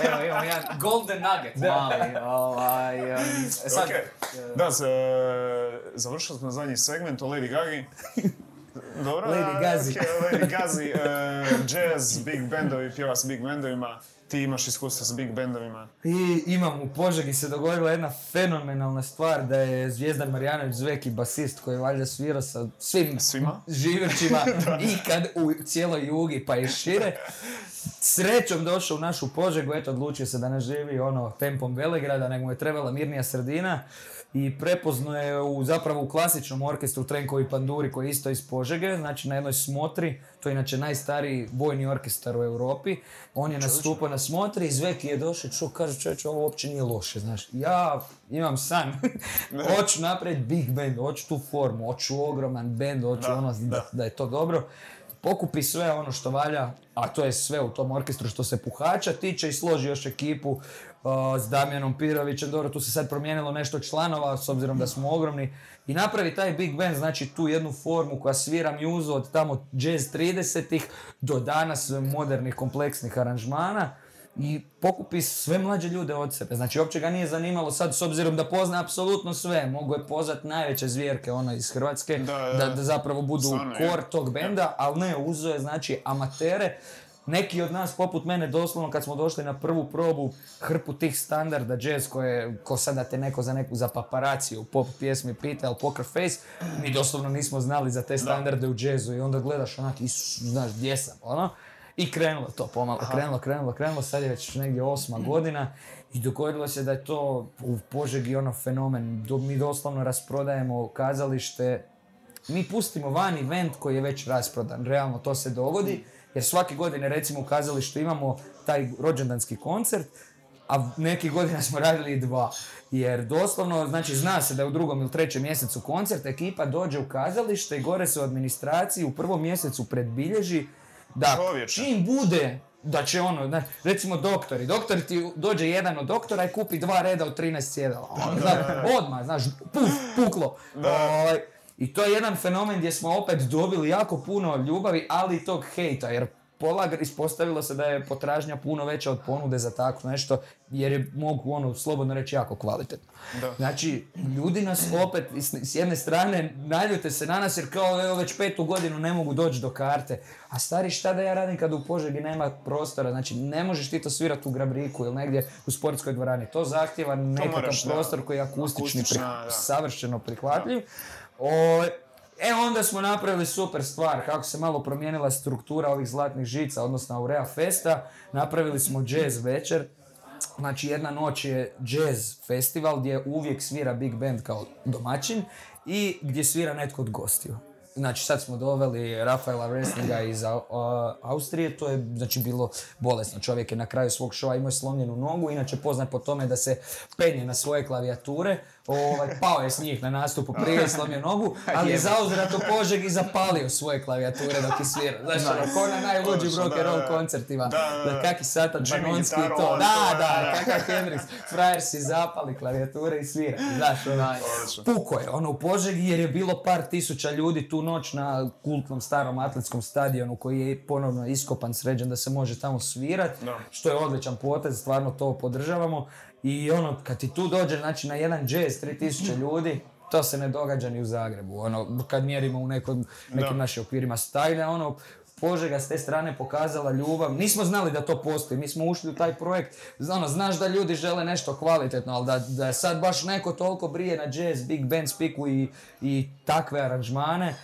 evo, imamo jedan golden nugget mali. Ovaj, e sad, Ok. Da, završili smo zadnji segment o Lady Gagi. Dobro, Lady Gazi. okej, Lady Gazi, e, jazz, big bandovi, pjeva s big bandovima. Ti imaš iskustva s big bandovima. I imam u Požegi se dogodila jedna fenomenalna stvar da je Zvijezdan Marjanović Zveki basist koji valjda svirao sa svim Svima? živećima ikad u cijeloj jugi pa i šire. Srećom došao u našu Požegu, eto odlučio se da ne živi ono tempom Velegrada, nego mu je trebala mirnija sredina i prepoznao je u, zapravo u klasičnom orkestru Trenkovi Panduri koji je isto iz Požege, znači na jednoj smotri, to je inače najstariji vojni orkestar u Europi. On je nastupao na smotri i Zveki je došao i čuo, kaže čovječe, ovo uopće nije loše, znaš. Ja imam san, hoću napraviti big band, hoću tu formu, hoću ogroman band, hoću Da, ono da, da. da je to dobro. Pokupi sve ono što valja, a to je sve u tom orkestru što se puhača, tiče i složi još ekipu s Damjanom Pirovićem, dobro, tu se sad promijenilo nešto članova, s obzirom da smo ogromni, i napravi taj big band, znači tu jednu formu koja svira mjuzu od tamo jazz 30-ih do danas modernih kompleksnih aranžmana. I pokupi sve mlađe ljude od sebe. Znači, uopće ga nije zanimalo sad, s obzirom da pozna apsolutno sve, mogu je pozvat najveće zvjerke ono iz Hrvatske, Da, da, zapravo budu kor tog benda, ali ne, uzo je znači amatere, neki od nas, poput mene, doslovno kad smo došli na prvu probu, hrpu tih standarda jazz koje, ko sad da te neko za neku za paparaciju u pop pjesmi pita, ali Poker Face, mi doslovno nismo znali za te standarde u jazzu i onda gledaš onak, isus, znaš, gdje sam, ono. I krenulo to pomalo, krenulo, krenulo, krenulo, sad je već negdje osma godina i dogodilo se da je to u Požegi ono fenomen. Mi doslovno rasprodajemo kazalište, mi pustimo van event koji je već rasprodan, realno to se dogodi, jer svake godine recimo u kazalištu imamo taj rođendanski koncert, a neki godina smo radili i dva. Jer doslovno, znači zna se da je u drugom ili trećem mjesecu koncert, ekipa dođe u kazalište i gore se u administraciji u prvom mjesecu predbilježi da čim bude da će ono, znaš, recimo doktori, doktori ti dođe jedan od doktora i kupi dva reda od 13 sjedala. Ono, odmah, znaš, puf, puklo. Ovaj, I to je jedan fenomen gdje smo opet dobili jako puno ljubavi, ali i tog hejta, jer pola ispostavilo se da je potražnja puno veća od ponude za tako nešto, jer je, mogu ono, slobodno reći, jako kvalitetno. Da. Znači, ljudi nas opet, s, jedne strane, naljute se na nas jer kao evo već petu godinu ne mogu doći do karte. A stari, šta da ja radim kad u Požegi nema prostora? Znači, ne možeš ti to svirati u Grabriku ili negdje u sportskoj dvorani. To zahtjeva nekakav da. prostor koji je akustični, Akustična, pri- da. savršeno prihvatljiv. O, e onda smo napravili super stvar, kako se malo promijenila struktura ovih zlatnih žica, odnosno Aurea Festa, napravili smo jazz večer, Znači jedna noć je jazz festival gdje uvijek svira big band kao domaćin i gdje svira netko od gostiju. Znači sad smo doveli Rafaela Wrestlinga iz Austrije, to je znači bilo bolesno. Čovjek je na kraju svog šova imao slomljenu nogu, inače poznat po tome da se penje na svoje klavijature. Ovaj, pao je s njih na nastupu prije slomio nogu, ali je zauzvrat u Požeg i zapalio svoje klavijature dok je svirao. Znači, ono, ko na najluđim rock and roll koncertima. Da, da, da. kaki satan Jimmy Panonski i to. Da, da, da. kakav Hendrix. Frajer si zapali klavijature i svira. Znaš, ono, puko je ono u Požegi jer je bilo par tisuća ljudi tu noć na kultnom starom atletskom stadionu koji je ponovno iskopan, sređen da se može tamo svirat, Da. što je odličan potez, stvarno to podržavamo. I ono, kad ti tu dođe, znači na jedan jazz 3000 ljudi, to se ne događa ni u Zagrebu, ono, kad mjerimo u nekom, nekim Da. našim okvirima stajlja, ono, Požega s te strane pokazala ljubav. Nismo znali da to postoji, mi smo ušli u taj projekt, ono, znaš da ljudi žele nešto kvalitetno, ali da, da je sad baš neko toliko brije na jazz, big band spiku i, i takve aranžmane,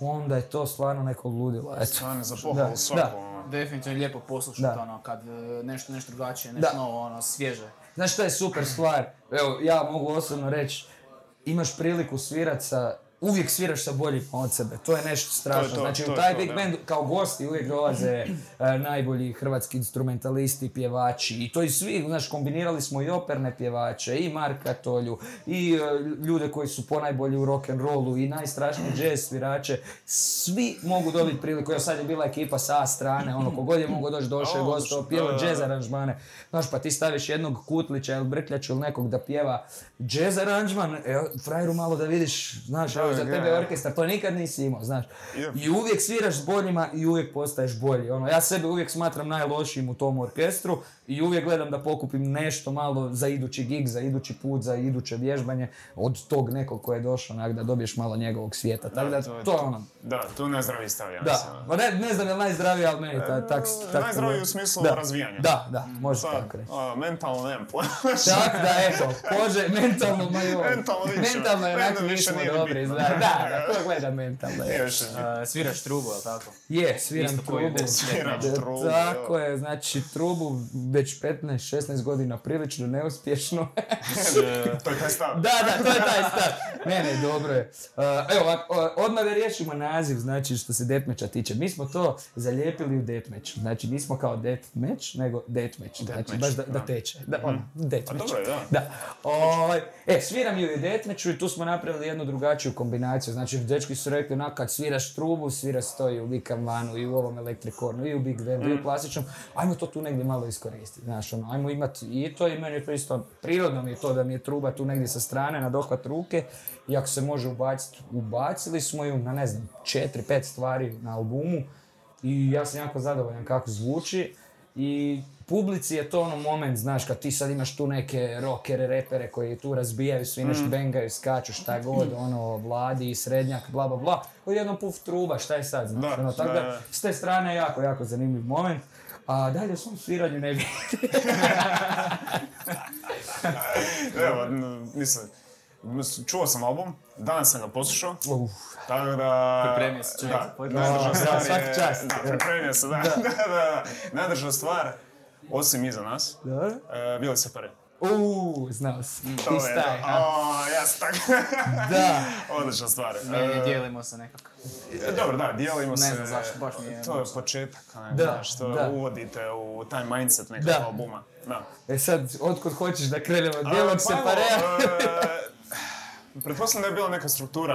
onda je to stvarno neko ludilo. Eto. Stvarno, za pohvalu da. svako. ono. Definitivno je lijepo poslušati ono kad e, nešto, nešto drugačije, nešto Da. novo, ono, svježe. Znaš šta je super stvar? Evo, ja mogu osobno reći, imaš priliku svirat sa, uvijek sviraš sa boljim od sebe. To je nešto strašno. to, znači to u je taj to, big da. band kao gosti uvijek dolaze e, najbolji hrvatski instrumentalisti, pjevači i to i svi, znaš, kombinirali smo i operne pjevače, i Marka Tolju, i e, ljude koji su ponajbolji u rock and rollu, i najstrašniji jazz svirače. Svi mogu dobiti priliku. Evo sad je bila ekipa sa A strane, ono, kogod je mogao doći, došao je O, gostao, pjevao da, da, jazz da. aranžmane. Znaš, pa ti staviš jednog Kutlića ili Brkljaču ili nekog da pjeva jazz aranžman, evo, frajeru malo da vidiš, znaš, evo, za tebe je. orkestar, to nikad nisi imao, znaš. I uvijek sviraš s boljima i uvijek postaješ bolji. Ono, ja sebe uvijek smatram najlošijim u tom orkestru i uvijek gledam da pokupim nešto malo za idući gig, za idući put, za iduće vježbanje od tog nekog ko je došao, onak, da dobiješ malo njegovog svijeta. Tako da, to je ono, Da, tu nezdravi stav, ja da, mislim. ma ne, ne znam je li najzdraviji, ali meni ta, tak, tak, Najzdraviji u smislu da. razvijanja. Da, da, može Sad, tako reći. a, mentalno nemam pojma. Tako da, eto, kože, mentalno, ma joj. Mentalno više. Mentalno je onako više nismo nije dobri, bitno. zna. Da, da, ko gleda mentalno. je. Još je. Uh, sviraš trubu, jel tako? Je, sviram trubu. Sviram Da, trubu, Tako je, znači trubu već 15-16 godina prilično neuspješno. To je taj stav. da, da, to je taj stav. Ne, ne, dobro je. Uh, evo, odmah da riješimo naziv, znači što se deathmatcha tiče. Mi smo to zalijepili u deathmatch. Znači nismo kao deathmatch, nego deathmatch. Znači baš da, da teče. Da, ono, Pa deathmatch. dobro je, da. Da. Ovaj, e, sviram ju i deathmatchu i tu smo napravili jednu drugačiju kombinaciju. Znači, dečki su rekli, onak, kad sviraš trubu, svira to i u Wickham Vanu, i u ovom Electricornu, i u Big Bandu, i u klasičnom. Ajmo to tu negdje malo iskoristiti, znaš, ono, ajmo imati i to i meni je to isto, prirodno mi je to da mi je truba tu negdje sa strane, na dohvat ruke. I ako se može ubaciti, ubacili smo ju na, ne znam, četiri, pet stvari na albumu. I ja sam jako zadovoljan kako zvuči. I publici je to ono moment, znaš, kad ti sad imaš tu neke rockere, repere koji tu razbijaju, svi nešto bengaju, skaču, šta god, ono, vladi, srednjak, bla bla bla. Odjednom puf truba, šta je sad, znaš, Da, ono, tako da. s te strane jako, jako zanimljiv moment. A dalje svom sviranju ne bi. Evo, n- mislim, mis- čuo sam album, danas sam ga poslušao, Uf. tako da... Pripremio se čovjek za Da, Da, čast. Da, pripremio se, da. da, da, da. Najdrža stvar, osim iza nas, Dobro. e, bili se prvi. Uuu, znao sam. To Ti je, staj, da. ha? O, ja sam tako. Da. Odlična stvar. Ne, E, dijelimo se nekako. Dobro, da, dijelimo se. znam zašto, baš mi je- To je početak, ne, Da, znaš, to da. uvodite u taj mindset nekog Da. albuma. Da. E sad, otkud hoćeš da krenemo? Dijelog A, se pa pa e, Pretpostavljam da je bila neka struktura,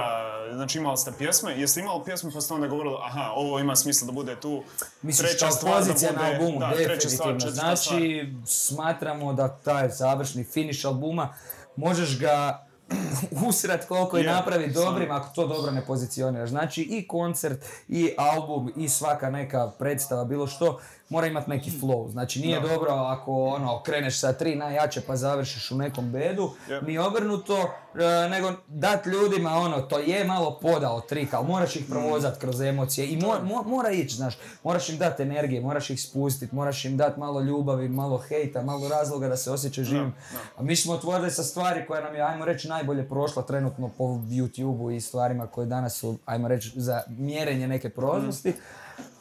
znači imali ste pjesme, jeste imali pjesme pa ste onda govorili aha, ovo ima smisla da bude tu, Misliš treća stvar da pozicija bude, na albumu, da, treća stvar, četvrta stvar. Znači, smatramo da taj završni finish albuma, možeš ga usrat koliko je napravi dobrim ako to dobro ne pozicioniraš. Znači i koncert, i album, i svaka neka predstava, bilo što, mora imati neki flow. Znači nije dobro ako ono, kreneš sa tri najjače pa završiš u nekom bedu, Yep. ni obrnuto, e, nego dat ljudima ono, to je malo podao trik, ali moraš ih provozat kroz emocije i mo- mo- mora ići, znaš, moraš im dati energije, moraš ih spustiti, moraš im dati malo ljubavi, malo hejta, malo razloga da se osjećaju živim. A mi smo otvorili sa stvari koja nam je, ajmo reći, najbolje prošla trenutno po YouTube-u i stvarima koje danas su, ajmo reći, za mjerenje neke proznosti.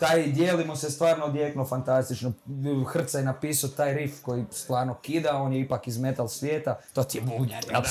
Taj dijelimo se stvarno odjekno fantastično. Hrca je napisao taj riff koji stvarno kida, on je ipak iz metal svijeta. To ti je bunjar, jel?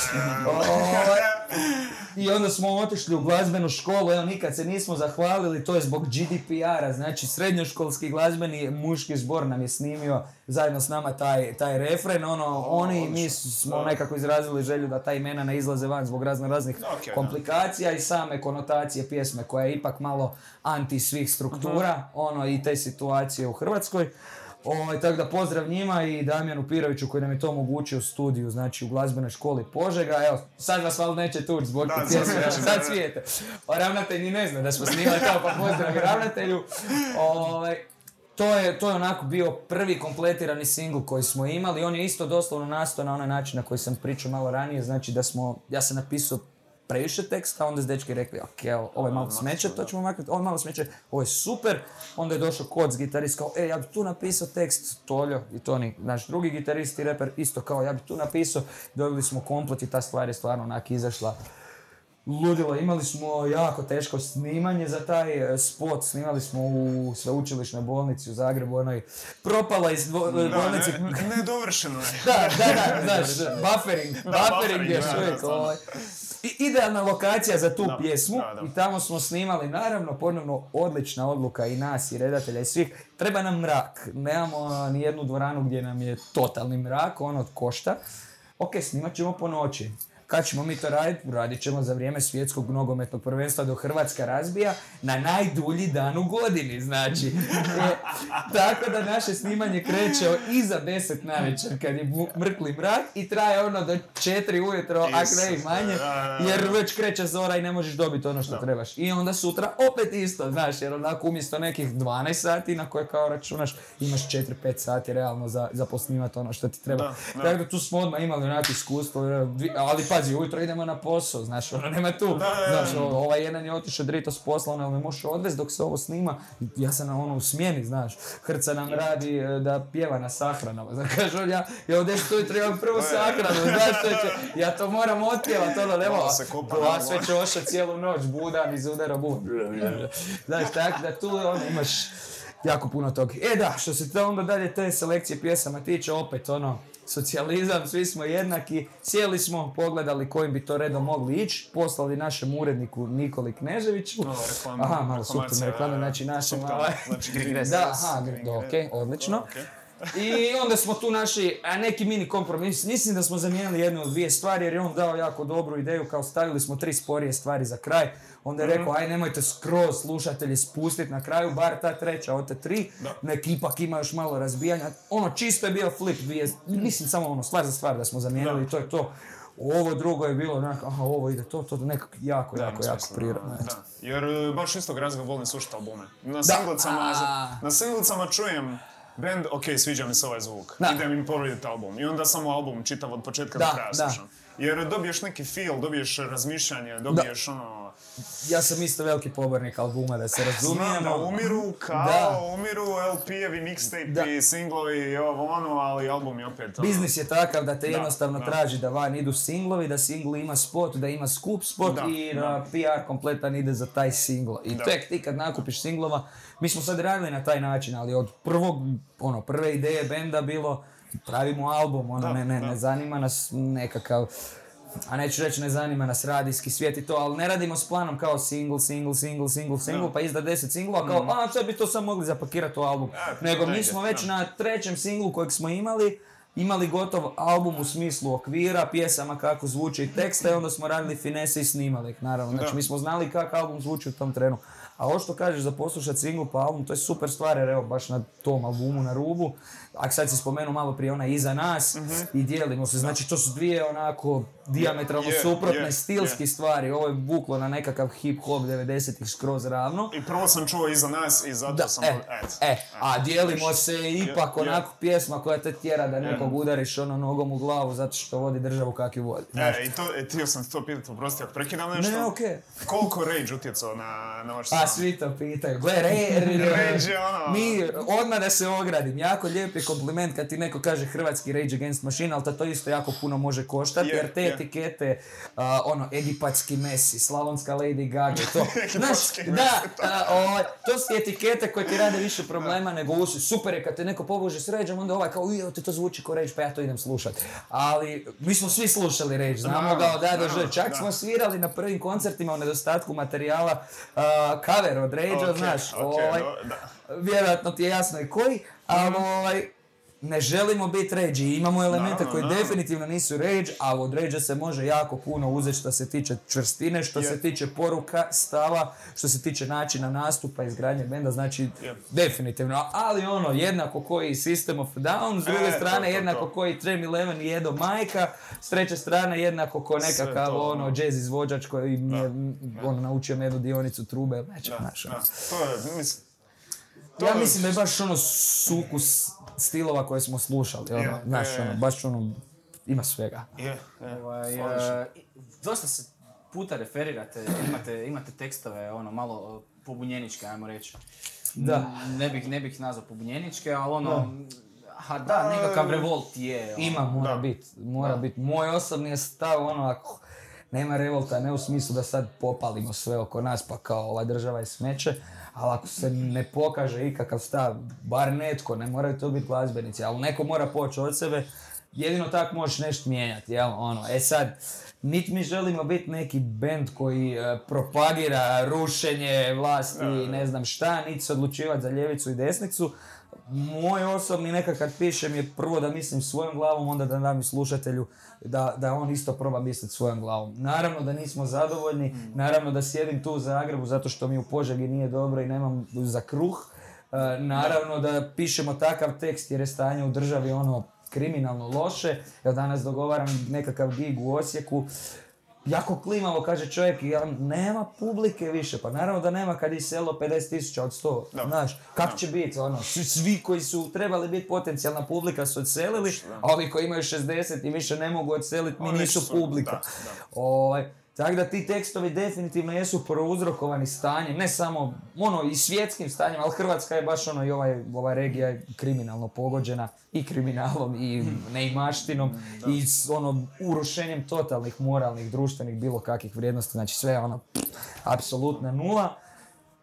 I onda smo otišli u glazbenu školu, evo nikad se nismo zahvalili, to je zbog GDPR-a, znači srednjoškolski glazbeni muški zbor nam je snimio zajedno s nama taj, taj refren, ono, oni i mi smo nekako izrazili želju da ta imena ne izlaze van zbog razno raznih Ok, da. komplikacija i same konotacije pjesme koja je ipak malo anti svih struktura, ono i te situacije u Hrvatskoj. Ovaj, tako da pozdrav njima i Damjanu Piroviću koji nam je to omogućio u studiju, znači u glazbenoj školi Požega. Evo, sad vas valjda neće tući zbog Da, te sad pjesme, smijete, sad da. smijete. A ravnatelj ni ne zna da smo snimali to, pa pozdrav ravnatelju. Ovaj, to je, to je onako bio prvi kompletirani singl koji smo imali. On je isto doslovno nastao na onaj način na koji sam pričao malo ranije. Znači da smo, ja sam napisao previše teksta, onda su dečki rekli, ok, evo, ovo je malo smeće, to ćemo maknuti, ovo je malo smeće, ovo je super. Onda je došao Koc, gitarist, kao, e, ja bi tu napisao tekst, Toljo i Toni, naš drugi gitarist i reper, isto kao, ja bi tu napisao, dobili smo komplet i ta stvar je stvarno onak izašla ludilo. Imali smo jako teško snimanje za taj e, spot. Snimali smo u sveučilišnoj bolnici u Zagrebu, onoj propala iz dvo- Da, bolnice. ne, nedovršeno je. Da, da, da, znaš, buffering, buffering buffering, da, da, uvijek. ovaj. Idealna lokacija za tu Da, pjesmu da, da. i tamo smo snimali, naravno, ponovno odlična odluka i nas i redatelja i svih. Treba nam mrak, nemamo ni jednu dvoranu gdje nam je totalni mrak, on od košta. Ok, snimat ćemo po noći. Kad ćemo mi to raditi? Radit ćemo za vrijeme svjetskog nogometnog prvenstva dok Hrvatska razbija na najdulji dan u godini, znači. E, tako da naše snimanje kreće iza 10 navečer kad je mrkli mrak i traje ono do 4 ujutro, ak ne i manje, jer već kreće zora i ne možeš dobiti ono što trebaš. I onda sutra opet isto, znaš, jer onako umjesto nekih 12 sati na koje kao računaš, imaš 4-5 sati realno za, za posnimati ono što ti treba. Da, da. Tako da tu smo odmah imali onako iskustvo, ali pazi, ujutro idemo na posao, znaš, ono nema tu. Znaš, o- ovaj jedan je otišao drito s posla, ono, me možeš odvesti dok se ovo snima. Ja sam na ono u smjeni, znaš. Hrca nam radi e, da pjeva na sahranama. Znaš, kaže on, ja, ja od 10 ujutro imam prvu sahranu, znaš će, ja to moram otpjevat, ono, nema, Malo se kopa glas na već oša cijelu noć, budam iz udara bud. Znaš, tako da tu ono, imaš jako puno tog. E da, što se to onda dalje te selekcije pjesama tiče, opet ono, socijalizam, svi smo jednaki, sjeli smo, pogledali kojim bi to redom mogli ići, poslali našem uredniku Nikoli Kneževiću. Malo reklama, Aha, malo suptilne reklame, znači našem... Ovaj, znači, Da, aha, da, okej, odlično. I onda smo tu naši, a neki mini kompromis, mislim da smo zamijenili jednu od dvije stvari jer je on dao jako dobru ideju, kao stavili smo tri sporije stvari za kraj. Onda je Mhm. rekao, aj nemojte skroz slušatelji spustiti na kraju, bar ta treća od te tri, nek ipak ima još malo razbijanja. Ono, čisto je bio flip dvije, mislim samo ono, stvar za stvar da smo zamijenili i to je to. Ovo drugo je bilo onako, aha, ovo ide to, to nekako jako, Da, jako, jako prirodno. da. Da, jer e, baš istog razloga volim slušati albume. Na singlicama, na singlicama čujem band, ok, sviđa mi se ovaj zvuk, Da. idem im povrediti album. I onda samo album čitav od početka Da, do kraja da. slušam. Jer dobiješ neki feel, dobiješ razmišljanje, dobiješ ono... Ja sam isto veliki pobornik albuma, da se razumijemo. Znam da umiru kao, Da. umiru LP-evi, mixtape-i, singlovi i ovo ono, ali album je opet ono... Biznis je takav da te jednostavno da. traži da van idu singlovi, da singl ima spot, da ima skup spot Da, i da. PR kompletan ide za taj singl. I tek ti kad nakupiš singlova, mi smo sad radili na taj način, ali od prvog, ono, prve ideje benda bilo pravimo album, ono, ne, ne, ne zanima nas nekakav a neću reći ne zanima nas radijski svijet i to, ali ne radimo s planom kao single, single, single, single, single, pa izda 10 singlova, kao a sad bi to sad mogli zapakirati u album. E, Nego mi smo već da. na trećem singlu kojeg smo imali, imali gotov album u smislu okvira, pjesama kako zvuči i teksta i onda smo radili finese i snimali ih, naravno. Znači mi smo znali kako album zvuči u tom trenu. A ovo što kažeš za poslušat singlu pa album, to je super stvar jer evo baš na tom albumu na rubu. A sad si spomenuo malo prije ona iza nas i dijelimo se. Znači to su dvije onako diametralno je, suprotne je, stilski je. stvari. Ovo je buklo na nekakav hip hop 90-ih skroz ravno. I prvo sam čuo iza nas i zato Da, sam... e, eto. e, a dijelimo se ipak onako pjesma koja te tjera da nekog udariš ono nogom u glavu zato što vodi državu kak ju vodi. znaš. E, i to, e, htio sam to pitati, oprosti ako prekidam nešto. Ne, okej. Koliko Rage utjecao na, na vaš Pa sound? svi to pitaju. Gle, Rage je ono- Mi, odmah da se ogradim, jako lijep je kompliment kad ti neko kaže hrvatski Rage Against Machine, ali to isto jako puno može koštati, Je, jer te je. etikete, a, ono, egipatski Messi, slavonska Lady Gaga, to, znaš, da, a, ovaj, to su etikete koje ti rade više problema nego usi. Super je kad te neko pobože s Rageom, onda ovaj kao, ujeo te to zvuči ko Rage, pa ja to idem slušat. Ali, mi smo svi slušali Rage, znamo ga od do čak da. smo svirali na prvim koncertima u nedostatku materijala a, cover od Rage-a, Ok, znaš, ok, ovaj, da. vjerojatno ti je jasno i koji, ali ovaj, ne želimo biti Rage imamo elemente koji definitivno nisu Rage, ali od Rage se može jako puno uzeti što se tiče čvrstine, što Je. se tiče poruka, stava, što se tiče načina nastupa, izgradnje benda, znači Je. definitivno, ali ono, jednako koji System of Down, s druge E, to, strane to, jednako to. koji Trem Eleven i Edo Majka, s treće strane jednako ko nekakav to, ono ono. jazz izvođač koji mi je ono, naučio jednu dionicu trube, znaš, ono. Da, to je, mislim... to Ja mislim da je baš ono sukus stilova koje smo slušali, ono, Je, znaš, ono, baš ono, ima svega. Je. Ovaj, Odlično. e, dosta se puta referirate, imate, imate tekstove ono malo e, pobunjeničke, ajmo reći. Da. Ne bih, ne bih nazvao pobunjeničke, ali ono, ha da, nekakav revolt je. ono. Ima, mora Da. bit, mora Da. bit. Moj osobni je stav, ono, ako nema revolta, ne u smislu da sad popalimo sve oko nas, pa kao ova država je smeće, ali ako se ne pokaže ikakav stav, bar netko, ne moraju to biti glazbenici, ali neko mora poći od sebe, jedino tak možeš nešto mijenjati, jel, ono, e sad, nit mi želimo biti neki band koji e, propagira rušenje vlasti i ne znam šta, niti se odlučivati za ljevicu i desnicu, moj osobni nekad kad pišem je prvo da mislim svojom glavom, onda da dam i slušatelju da, da on isto proba misliti svojom glavom. Naravno da nismo zadovoljni, naravno da sjedim tu u Zagrebu zato što mi u Požegi nije dobro i nemam za kruh. E, naravno da pišemo takav tekst jer je stanje u državi ono kriminalno loše. Ja danas dogovaram nekakav gig u Osijeku jako klimavo, kaže čovjek, ja, nema publike više, pa naravno da nema kad je selo 50 tisuća od 100, Da. znaš, kako će biti, ono, svi, koji su trebali biti potencijalna publika su odselili, a ovi koji imaju 60 i više ne mogu odseliti, mi nisu su- publika. da, da. Ovaj, tako da ti tekstovi definitivno jesu prouzrokovani stanjem, ne samo ono i svjetskim stanjem, ali Hrvatska je baš ono i ovaj, ova regija je kriminalno pogođena i kriminalom i neimaštinom i s ono urušenjem totalnih moralnih, društvenih, bilo kakvih vrijednosti, znači sve je ono apsolutna nula.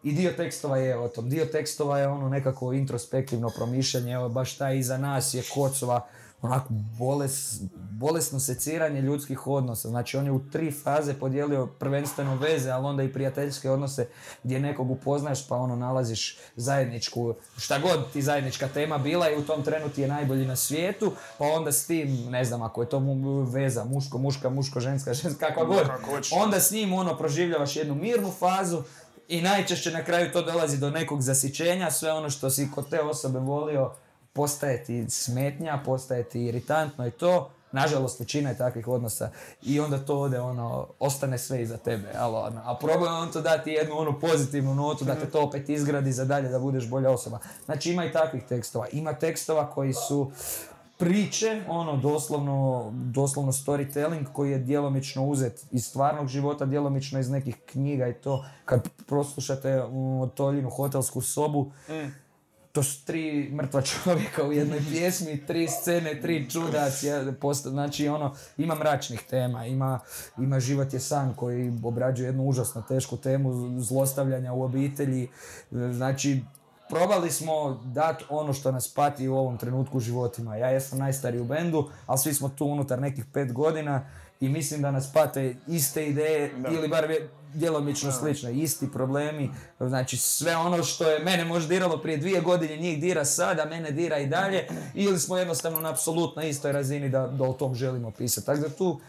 I dio tekstova je o tom. Dio tekstova je ono nekako introspektivno promišljanje, evo baš taj iza nas je Kocova, onako boles, bolesno seciranje ljudskih odnosa. Znači on je u tri faze podijelio prvenstveno veze, ali onda i prijateljske odnose gdje nekog upoznaš pa ono nalaziš zajedničku, šta god ti zajednička tema bila i u tom trenu ti je najbolji na svijetu, pa onda s tim, ne znam ako je to mu- veza muško, muška, muško, ženska, ženska, kakva god, onda s njim ono proživljavaš jednu mirnu fazu i najčešće na kraju to dolazi do nekog zasićenja, sve ono što si kod te osobe volio postaje ti smetnja, postaje ti iritantno i to. Nažalost, većina je takvih odnosa i onda to ode, ono, ostane sve iza tebe, ali, ono, a problem je on to dati jednu onu pozitivnu notu, da te to opet izgradi za dalje, da budeš bolja osoba. Znači ima i takvih tekstova. Ima tekstova koji su priče, ono, doslovno, doslovno storytelling koji je djelomično uzet iz stvarnog života, djelomično iz nekih knjiga i to. Kad proslušate u Toljinu hotelsku sobu, to su tri mrtva čovjeka u jednoj pjesmi, tri scene, tri čuda, posto- znači ono, ima mračnih tema, ima, ima Život je san koji obrađuje jednu užasno tešku temu zlostavljanja u obitelji, znači probali smo dati ono što nas pati u ovom trenutku u životima. Ja jesam najstariji u bendu, ali svi smo tu unutar nekih pet godina i mislim da nas pate iste ideje Da. ili bar djelomično slične, isti problemi, znači sve ono što je mene možda diralo prije dvije godine, njih dira sada, mene dira i dalje, ili smo jednostavno na apsolutno istoj razini da, da o tom želimo pisati. Tako da tu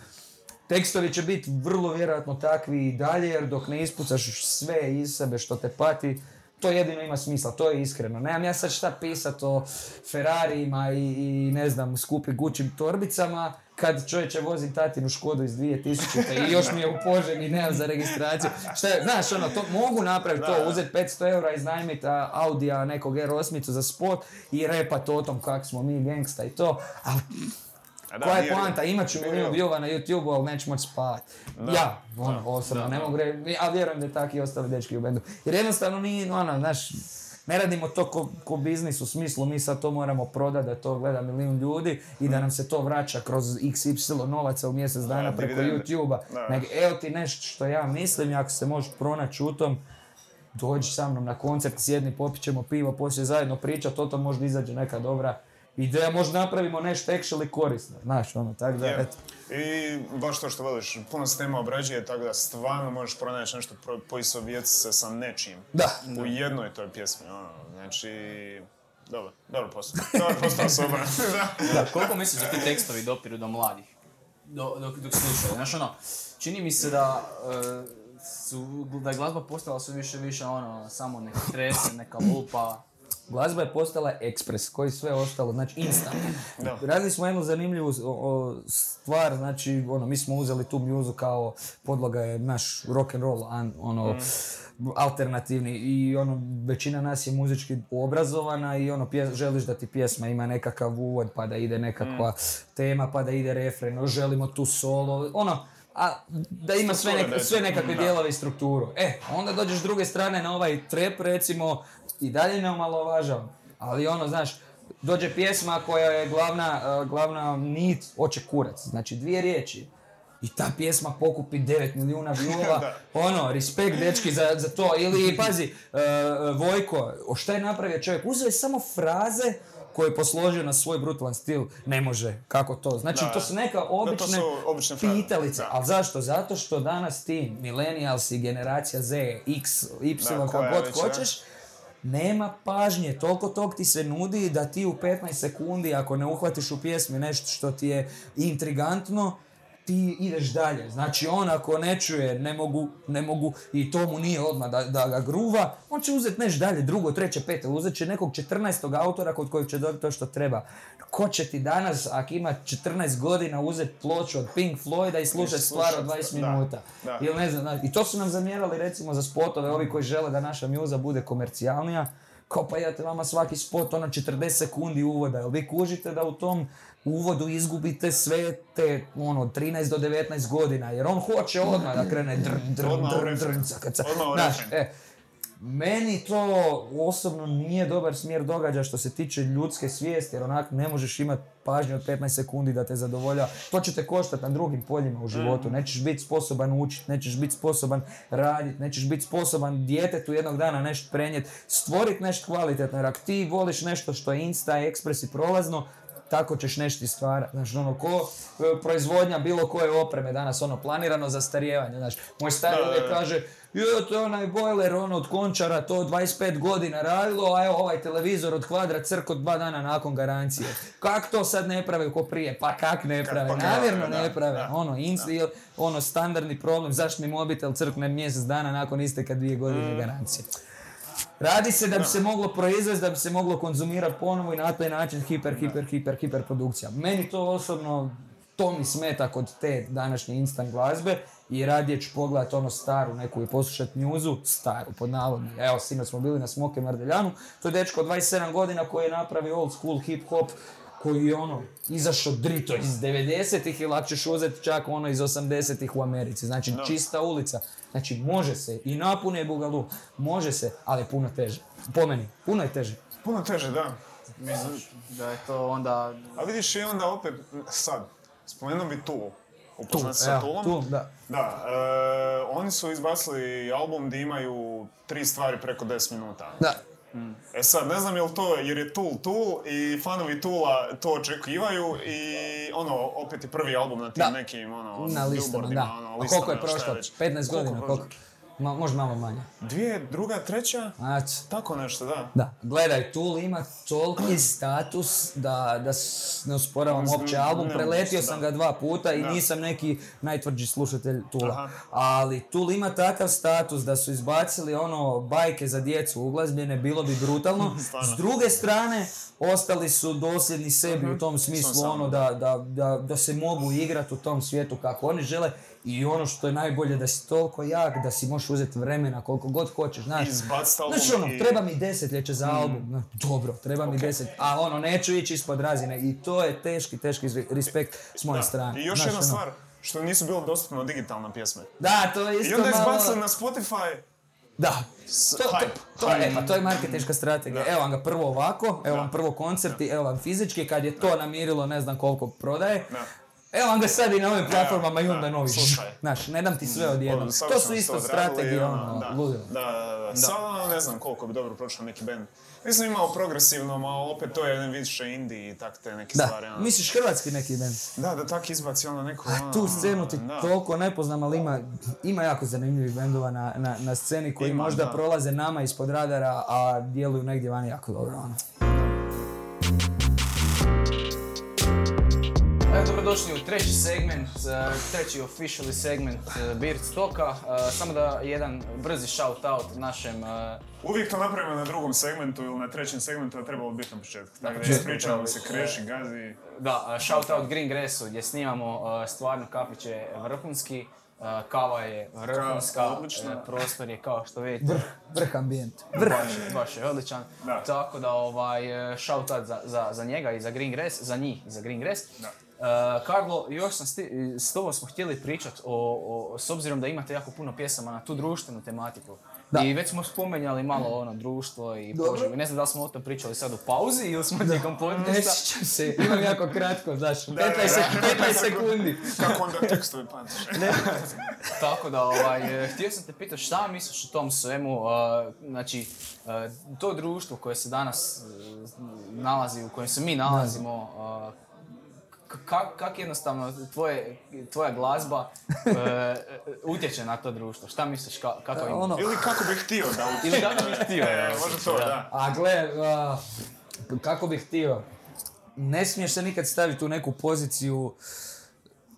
tekstovi će biti vrlo vjerojatno takvi i dalje, jer dok ne ispucaš sve iz sebe što te pati, to jedino ima smisla, to je iskreno. Nemam ja sad šta pisat o Ferrarijima i, i ne znam, skupi Gucci torbicama, kad čovječe vozim tatinu Škodu iz 2000 i još mi je u Požegi, nemam za registraciju. Šta je, znaš, ono, to mogu napraviti to, uzeti 500 eura, iznajmiti Audija nekog R8 za spot i repat o tom kak smo mi gangsta i to, ali A da, koja je poanta? Imat ću milijun viewova na YouTube, ali neću moći spavat. Ja, ono, osobno, ne mogu reći, a vjerujem da je tako i ostali dečki u bendu. Jer jednostavno nije, ono, znaš, ne radimo to ko, ko biznis u smislu mi sad to moramo prodati da to gleda milijun ljudi i da nam se to vraća kroz xy novaca u mjesec dana Da, preko. YouTube-a. Nego, evo ti nešto što ja mislim ako se možeš pronaći u tom, dođi sa mnom na koncert, sjedni, popit ćemo pivo, poslije zajedno pričat, o tom možda izađe neka dobra ideja, možda napravimo nešto actually korisno, znaš, ono, tako da, eto. I baš to što voliš, puno se tema obrađuje, tako da stvarno možeš pronaći nešto pro- poistovjetiti se sa nečim. Da. U jednoj toj pjesmi, ono, znači... Dobro, dobro posao. Dobro posao osoba. da. Da, koliko misliš da ti tekstovi dopiru do mladih? Do, dok, dok slušaju. Znaš ono, čini mi se da, e, su, da je glazba postala sve više više ono, samo neka trese, neka lupa. Glazba je postala ekspres, koji sve ostalo, znači instant. Radili smo jednu zanimljivu stvar, znači, ono, mi smo uzeli tu mjuzu kao podloga je naš rock and roll, an, ono, alternativni. I ono, većina nas je muzički obrazovana i ono, pje- želiš da ti pjesma ima nekakav uvod, pa da ide nekakva tema, pa da ide refren, želimo tu solo, ono, a da ima sve, nek- sve nekakve dijelove i strukturu. E, onda dođeš s druge strane na ovaj trap, recimo, i dalje ne omalovažavam. Ali ono, znaš, dođe pjesma koja je glavna, eh, glavna nit oče kurac. Znači, dvije riječi. I ta pjesma pokupi 9 milijuna. Da. ono, respekt dečki za, za to. Ili, pazi, eh, Vojko, o šta je napravio čovjek? Uzeo je samo fraze koje je posložio na svoj brutalan stil. Ne može, kako to? Znači, Da. to su neka to obične, su obične pitalice. Da. Ali zašto? Zato što danas ti, millennials i generacija Z, X, Y, Da, kako god hoćeš, nema pažnje, toliko tog ti se nudi da ti u 15 sekundi ako ne uhvatiš u pjesmi nešto što ti je intrigantno, ti ideš dalje. Znači on ako ne čuje, ne mogu, ne mogu i to mu nije odmah da, da ga gruva, on će uzeti neš dalje, drugo, treće, pete, uzet će nekog 14. autora kod kojeg će dobiti to što treba. Ko će ti danas, ako ima 14 godina, uzeti ploču od Pink Floyda i slušati stvar od 20 da, minuta? da. Ili ne znam, znaš, i to su nam zamjerali recimo za spotove, ovi koji žele da naša mjuza bude komercijalnija, kao pa jete vama svaki spot ono 40 sekundi uvoda, jel vi kužite da u tom uvodu izgubite sve te ono od 13 do 19 godina, jer on hoće odmah da krene drn, drn, drn, meni to osobno nije dobar smjer događa što se tiče ljudske svijesti, jer onak ne možeš imati pažnju od 15 sekundi da te zadovolja. To će te koštati na drugim poljima u životu. Nećeš biti sposoban učiti, nećeš biti sposoban raditi, nećeš biti sposoban djetetu jednog dana nešto prenijeti, stvoriti nešto kvalitetno. Jer ako ti voliš nešto što je insta, ekspres i prolazno, tako ćeš nešto stvarati. Znaš, ono, ko e, proizvodnja bilo koje opreme danas, ono, planirano zastarijevanje, znaš. Moj stari uvijek kaže, jo, to je onaj bojler, ono, od končara, to 25 godina radilo, a evo ovaj televizor od kvadra crko dva dana nakon garancije. Kak to sad ne prave ko prije? Pa kak ne prave? pa Namjerno ne prave. Ono, inst, ili, ono, standardni problem, zašto mi mobitel crkne mjesec dana nakon isteka dvije godine Mm. garancije. Radi se da bi se moglo proizvesti, da bi se moglo konzumirati ponovo i na taj način hiper, hiper, hiper, hiper produkcija. Meni to osobno, to mi smeta kod te današnje instant glazbe i radije ću pogledati ono staru neku i poslušati njuzu, staru pod navodnim. Evo, sinoć smo bili na Smoke Mardeljanu, to je dečko od 27 godina koji je napravio old school hip hop koji je ono, izašao drito iz 90-ih ili ako ćeš uzeti čak ono iz 80-ih u Americi. Znači, čista ulica. Znači, može se i napune bugalu, može se, ali puno teže. Po meni, puno je teže. Puno teže, da. Misliš da je to onda... A vidiš i onda opet, sad, spomenuo bi Tool. Upoznat sa evo, Toolom? tu, da. Da, e, oni su izbacili album gdje imaju tri stvari preko 10 minuta. Da. E sad, ne znam je li to jer je Tool Tool i fanovi Toola to očekivaju i ono, opet je prvi album na tim Da. nekim ono, Na listama, da. ono, A koliko je prošlo? već. 15 godina, koliko? Ma, možda malo manje. Dvije, druga, treća? Znači, Tako nešto, da. da. Gledaj, Tool ima toliki status da, da s- ne usporavam uopće album. ne Preletio sam da. ga dva puta i Da. nisam neki najtvrđi slušatelj Tula. Aha. Ali Tool ima takav status da su izbacili ono bajke za djecu uglazbljene, bilo bi brutalno. S druge strane, ostali su dosljedni sebi u tom smislu ono da, da, da, da se mogu igrati u tom svijetu kako oni žele i ono što je najbolje da si toliko jak da si možeš uzeti vremena koliko god hoćeš, znaš. Znaš ono, i- treba mi desetljeće za album, no, dobro, treba mi deset, a ono, neću ići ispod razine i to je teški, teški respekt s moje strane. I još Znaš, jedna ono, stvar, što nisu bilo dostupno digitalne pjesme. Da, to je isto I onda malo... izbacili na Spotify, Da. To, to, hype, to, je, hype. pa to je marketinška strategija. Evo vam ga prvo ovako, evo vam prvo koncerti, evo vam fizički, kad je to namirilo ne znam koliko prodaje. Da. Evo vam ga sad i na ovim platformama i da, onda novi. Znaš, ne dam ti sve odjednom. Ono, To su isto strategije, ono, da. ludilo. Da, da, da. Sad ono, ne znam koliko bi dobro prošao neki band. Mislim imao progresivno, ma opet to je jedan više indie i tak te neke stvari. Da, ono. misliš hrvatski neki band? Da, da tak izbaci ono neko... A ono, tu scenu ti da. toliko ne poznam, ali ima, ima jako zanimljivih bendova na, na, na sceni koji Ima, možda da. prolaze nama ispod radara, a djeluju negdje vani jako dobro. Ono. Evo, dobrodošli u treći segment, eh, treći officially segment eh, Beard Stoka. Eh, Samo da jedan brzi shout out našem Uvijek to napravimo na drugom segmentu ili na trećem segmentu, a trebalo biti na početku. Tako da ispričavamo se. Kreši, Gazi. Da, uh, shout out Green Gressu gdje snimamo stvarno kafić je vrhunski, kava je vrhunska, prostor je kao što vidite, Vrh ambijent. baš, baš je odličan. Da. Tako da ovaj, shout out za, za, za njega i za Green Grass, za njih i za Green Grass. Da. Uh, Karlo, još sam sti- s tobom smo htjeli pričati o, o, s obzirom da imate jako puno pjesama na tu društvenu tematiku. Da. I već smo spomenjali malo ono društvo i poželje. Ne znam da li smo o tom pričali sad u pauzi ili smo tijekom Ne podcasta. sjećam se, imam jako kratko, znaš, 15, da, da. sek- 15 sekundi. Kako onda tekstovi pamtiš? Tako da, ovaj, e, htio sam te pitati šta misliš o tom svemu, a, znači, to društvo koje se danas nalazi, u kojem se mi nalazimo, a, kak, kak jednostavno tvoje, tvoja glazba e, utječe na to društvo? Šta misliš, ka, kako im... Ono, Ili kako bih htio da utječe. Ili kako bih htio, E, može to, da. A gle, a, kako bih htio, ne smiješ se nikad staviti u neku poziciju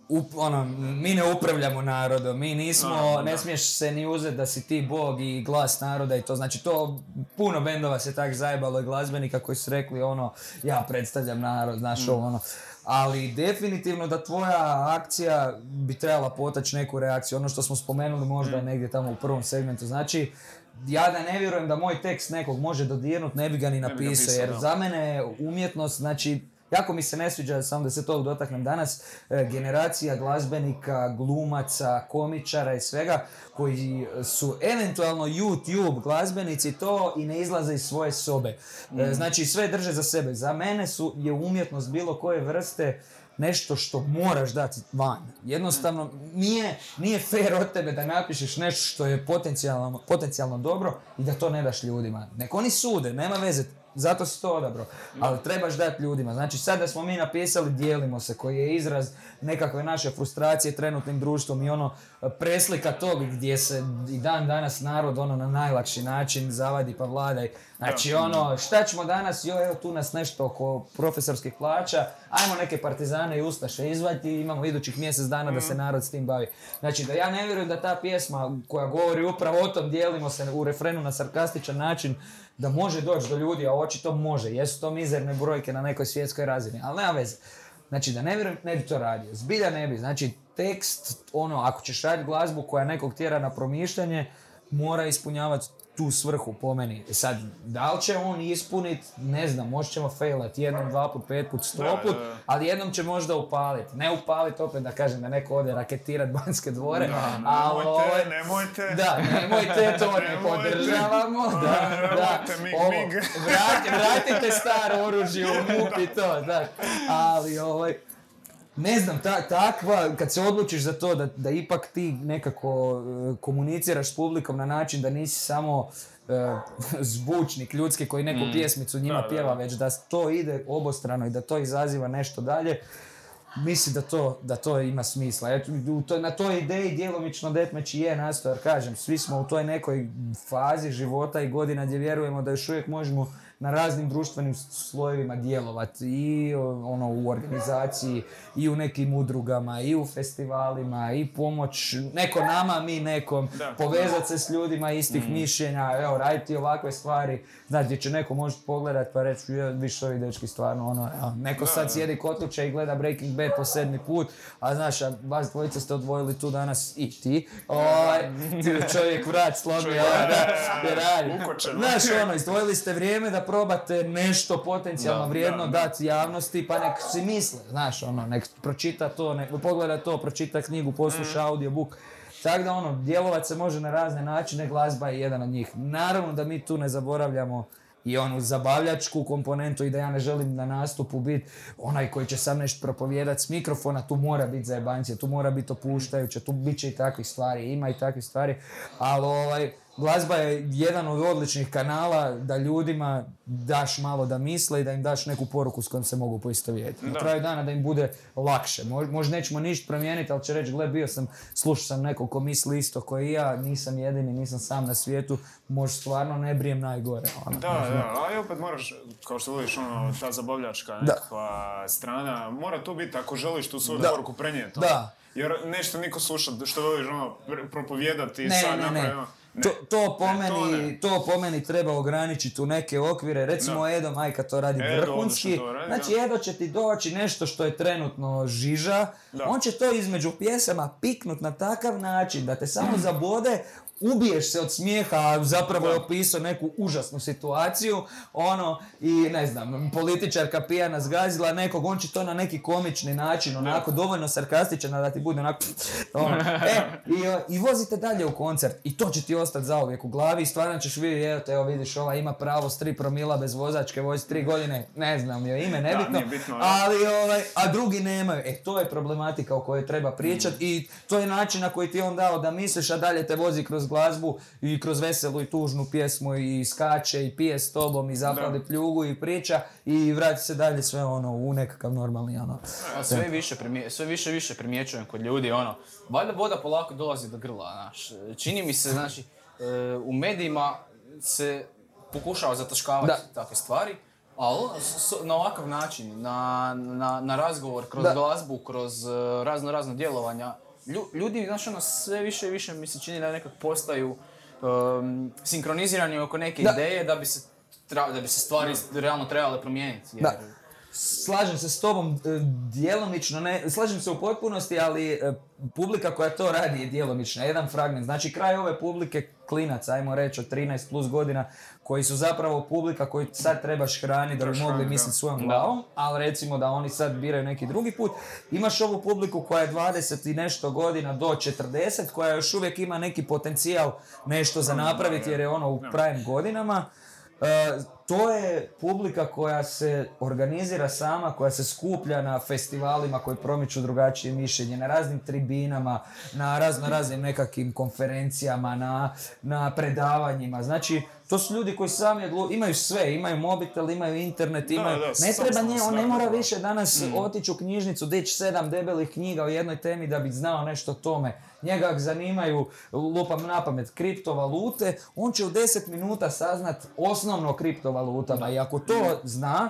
up- ono, mi ne upravljamo narodom, mi nismo, Naravno, ne da. smiješ se ni uzeti da si ti bog i glas naroda i to, znači to, puno bendova se tak zajebalo i glazbenika koji su rekli ono, ja predstavljam narod, znaš ovo, ono, ali definitivno da tvoja akcija bi trebala potaći neku reakciju, ono što smo spomenuli možda negdje tamo u prvom segmentu, znači, ja da ne vjerujem da moj tekst nekog može dodirnut, ne bi ga ni napisao, pisao, jer da. za mene je umjetnost, znači, jako mi se ne sviđa, samo da se tog dotaknem danas, e, generacija glazbenika, glumaca, komičara i svega, koji su eventualno YouTube glazbenici to i ne izlaze iz svoje sobe. E, Znači, sve drže za sebe. Za mene su, je umjetnost bilo koje vrste nešto što moraš dati van. Jednostavno, nije, nije fair od tebe da napišeš nešto što je potencijalno, potencijalno dobro i da to ne daš ljudima. Nek oni sude, nema veze, zato si to odabrao. Ali trebaš dati ljudima. Znači, sad da smo mi napisali Dijelimo se, koji je izraz nekakve naše frustracije trenutnim društvom i ono preslika tog gdje se i dan danas narod ono na najlakši način zavadi pa vladaj. Znači ono, šta ćemo danas, joj evo tu nas nešto oko profesorskih plaća, ajmo neke partizane i ustaše izvaditi i imamo idućih mjesec dana da se narod s tim bavi. Znači da ja ne vjerujem da ta pjesma koja govori upravo o tom dijelimo se u refrenu na sarkastičan način, da može doći do ljudi, a očito može. Jesu to mizerne brojke na nekoj svjetskoj razini, ali nema veze. Znači da ne vjerujem, ne bi to radio. Zbilja ne bi. Znači tekst, ono, ako ćeš raditi glazbu koja nekog tjera na promišljanje, mora ispunjavati tu svrhu po meni. E Sad, da li će on ispunit, ne znam, možda ćemo failat jednom, dva put, pet put, sto Da, put, da, da. ali jednom će možda upalit. Ne upalit opet da kažem da neko ode raketirat banske dvore, Da, ali ovaj- nemojte, nemojte. da, nemojte to, ne Nemojte. podržavamo. Da, Nemojte, da. mig, Ovo, mig. vrati- vratite staro oružje u MUP i to, da. Ali, ovaj, ne znam, ta, takva, kad se odlučiš za to da, da ipak ti nekako e, komuniciraš s publikom na način da nisi samo e, zvučnik ljudski koji neku pjesmicu njima Da, pjeva, da. već da to ide obostrano i da to izaziva nešto dalje, mislim da to, da to ima smisla. Eto, u toj- na toj ideji djelomično Deathmatch je nastao, jer kažem, svi smo u toj nekoj fazi života i godina gdje vjerujemo da još uvijek možemo na raznim društvenim slojevima djelovati i o, ono u organizaciji i u nekim udrugama i u festivalima i pomoć neko nama mi nekom Da. povezati se s ljudima istih mišljenja evo raditi ovakve stvari znaš gdje će neko možda pogledat pa reći "Je, viš ovi dečki stvarno ono evo, neko sad sjedi kod kuće i gleda Breaking Bad po sedmi put a znaš a vas dvojica ste odvojili tu danas i ti ovaj, ti čovjek vrat Čovjek ovaj, da. Znaš ono, izdvojili ste vrijeme da probate nešto potencijalno Da, vrijedno da, da. dati javnosti, pa nek si misle, znaš, ono, nek pročita to, nek pogleda to, pročita knjigu, posluša audiobook. Tako da ono, djelovat se može na razne načine, glazba je jedan od njih. Naravno da mi tu ne zaboravljamo i onu zabavljačku komponentu i da ja ne želim na nastupu biti onaj koji će sam nešto propovijedat s mikrofona, tu mora biti zajebancija, tu mora biti opuštajuće, tu bit će i takvih stvari, ima i takvih stvari, ali ovaj, glazba je jedan od odličnih kanala da ljudima daš malo da misle i da im daš neku poruku s kojom se mogu poistovjetiti. Na Da. kraju dana da im bude lakše. Mo- Možda nećemo ništa promijeniti, ali će reći, gle, bio sam, slušao sam nekog ko misli isto koji i ja, nisam jedini, nisam sam na svijetu, možda stvarno ne brijem najgore. Ono. Da, da, ali opet moraš, kao što voliš, ono, ta zabavljačka nekakva strana, mora tu biti ako želiš tu svoju Da. poruku prenijeti. ono. Da. Jer nešto niko sluša, što voliš, ono, pr- propovijedati i sad ne, ne. To, to, po Ne, meni, to to, po meni treba ograničiti u neke okvire. Recimo Edo Majka to radi Edo vrhunski. odlično to radi, znači. Edo će ti doći nešto što je trenutno žiža. Da. On će to između pjesama piknut na takav način da te samo zabode ubiješ se od smijeha, a zapravo je opisao neku užasnu situaciju, ono, i ne znam, političarka pijana zgazila nekog, on će to na neki komični način, onako, dovoljno sarkastičan da ti bude onako, ono, e, i, i vozite dalje u koncert, i to će ti ostati zauvijek u glavi, i stvarno ćeš vidjeti, evo te, evo vidiš, ova ima pravo s tri promila bez vozačke, vozi tri godine, ne znam, joj ime, nebitno, nije bitno, da. ali, ovaj, a drugi nemaju, e, to je problematika o kojoj treba pričati i to je način na koji ti on dao da misliš, a dalje te vozi kroz glazbu i kroz veselu i tužnu pjesmu i skače i pije s tobom i zapali pljugu i priča i vrati se dalje sve ono u nekakav normalni ono. A sve više, primje, sve više više primjećujem kod ljudi, ono, valjda voda polako dolazi do grla, znaš. Čini mi se, znači, e, u medijima se pokušava zataškavati takve stvari, ali na ovakav način, na, na, na razgovor, kroz Da. glazbu, kroz e, razno razno djelovanja, ljudi, znaš, ono, sve više i više mi se čini da nekak postaju em, sinkronizirani oko neke Da. ideje da bi se tra- da bi se stvari realno trebale promijeniti. Jer, Da. Slažem se s tobom, e, djelomično ne, slažem se u potpunosti, ali e, publika koja to radi je djelomična, jedan fragment. Znači kraj ove publike klinaca, ajmo reći od 13 plus godina, koji su zapravo publika koju sad trebaš hraniti da bi mogli misliti svojom glavom, ali recimo da oni sad biraju neki drugi put. Imaš ovu publiku koja je 20 i nešto godina do 40, koja još uvijek ima neki potencijal nešto za napraviti jer je ono u prime godinama. E, to je publika koja se organizira sama, koja se skuplja na festivalima koji promiču drugačije mišljenje, na raznim tribinama, na razno raznim nekakvim konferencijama, na, na predavanjima. Znači, to su ljudi koji sami odlu- imaju sve, imaju mobitel, imaju internet, imaju... da, ne treba nje, on ne mora više danas otići u knjižnicu, dići sedam debelih knjiga o jednoj temi da bi znao nešto o tome. Njega zanimaju, lupam na pamet, kriptovalute, on će u 10 minuta saznat osnovno o kriptovalutama i ako to zna,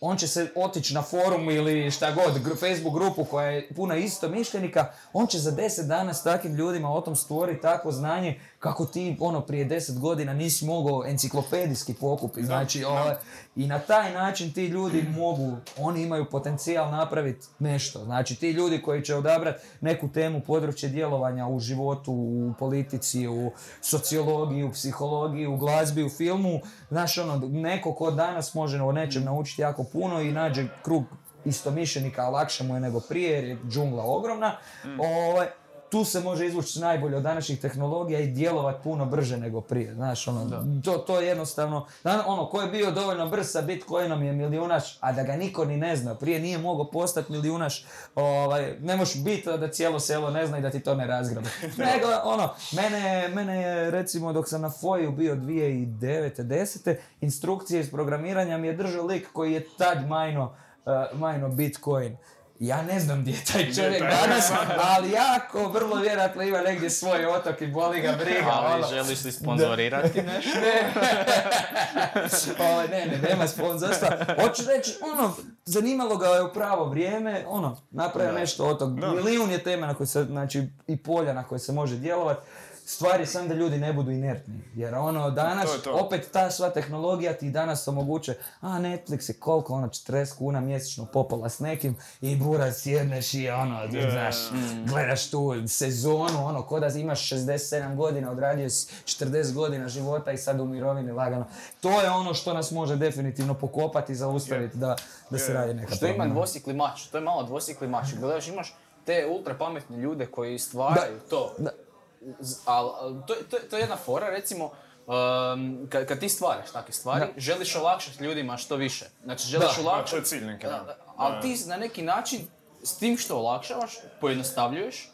on će se otići na forum ili šta god, Facebook grupu koja je puna isto mišljenika, on će za 10 dana s takvim ljudima o tom stvoriti takvo znanje kako ti ono prije 10 godina nisi mogao enciklopedijski pokupiti. Znači, ovaj, i na taj način ti ljudi mogu, oni imaju potencijal napraviti nešto. Znači, ti ljudi koji će odabrati neku temu, područje djelovanja u životu, u politici, u sociologiji, u psihologiji, u glazbi, u filmu, znaš ono, neko ko danas može o nečem naučiti jako puno i nađe krug istomišljenika, lakše mu je nego prije jer je džungla ogromna, ovaj, tu se može izvući najbolje od današnjih tehnologija i djelovati puno brže nego prije. Znaš, ono, to, to je jednostavno, ono, ko je bio dovoljno brz sa Bitcoinom je milijunaš, a da ga niko ni ne zna, prije nije mogao postati milijunaš, ovaj, ne možeš biti da cijelo selo ne zna i da ti to ne razgrabe. Nego, ono, mene, mene je, recimo, dok sam na FOI-u bio 2009. 10. instrukcije iz programiranja mi je držao lik koji je tad majno, uh, majno Bitcoin. Ja ne znam gdje je taj čovjek danas, ali jako vrlo vjerojatno ima negdje svoj otok i boli ga briga. Ali ono. želiš li sponzorirati nešto? Ne. Ovaj, ne, ne, nema sponzorstva. Hoću reći, ono, zanimalo ga je u pravo vrijeme, ono, napravio nešto. Da. Milijun je tema na koje se, znači, i polja na koje se može djelovati. Stvar je sam da ljudi ne budu inertni. Jer ono, danas, To je to. opet ta sva tehnologija ti danas omogućuje, a Netflix je koliko, ono, 40 kuna mjesečno popola s nekim i bura sjedneš i ono, znaš, gledaš tu sezonu, ono, ko da imaš 67 godina, odradio si 40 godina života i sad u mirovini lagano. To je ono što nas može definitivno pokopati i zaustaviti da, da se Je. radi neka Što ima dvosikli mač, to je malo dvosikli mač. Gledaš, imaš te ultra pametne ljude koji stvaraju to. Da. Z- al- to, to, to je jedna fora, recimo, um, kad, kad ti stvaraš takve stvari, Da. želiš olakšati ljudima što više. Znači, želiš Da. Da, to je olakšati, cilj neki, da. Ali ti na neki način, s tim što olakšavaš, pojednostavljuješ,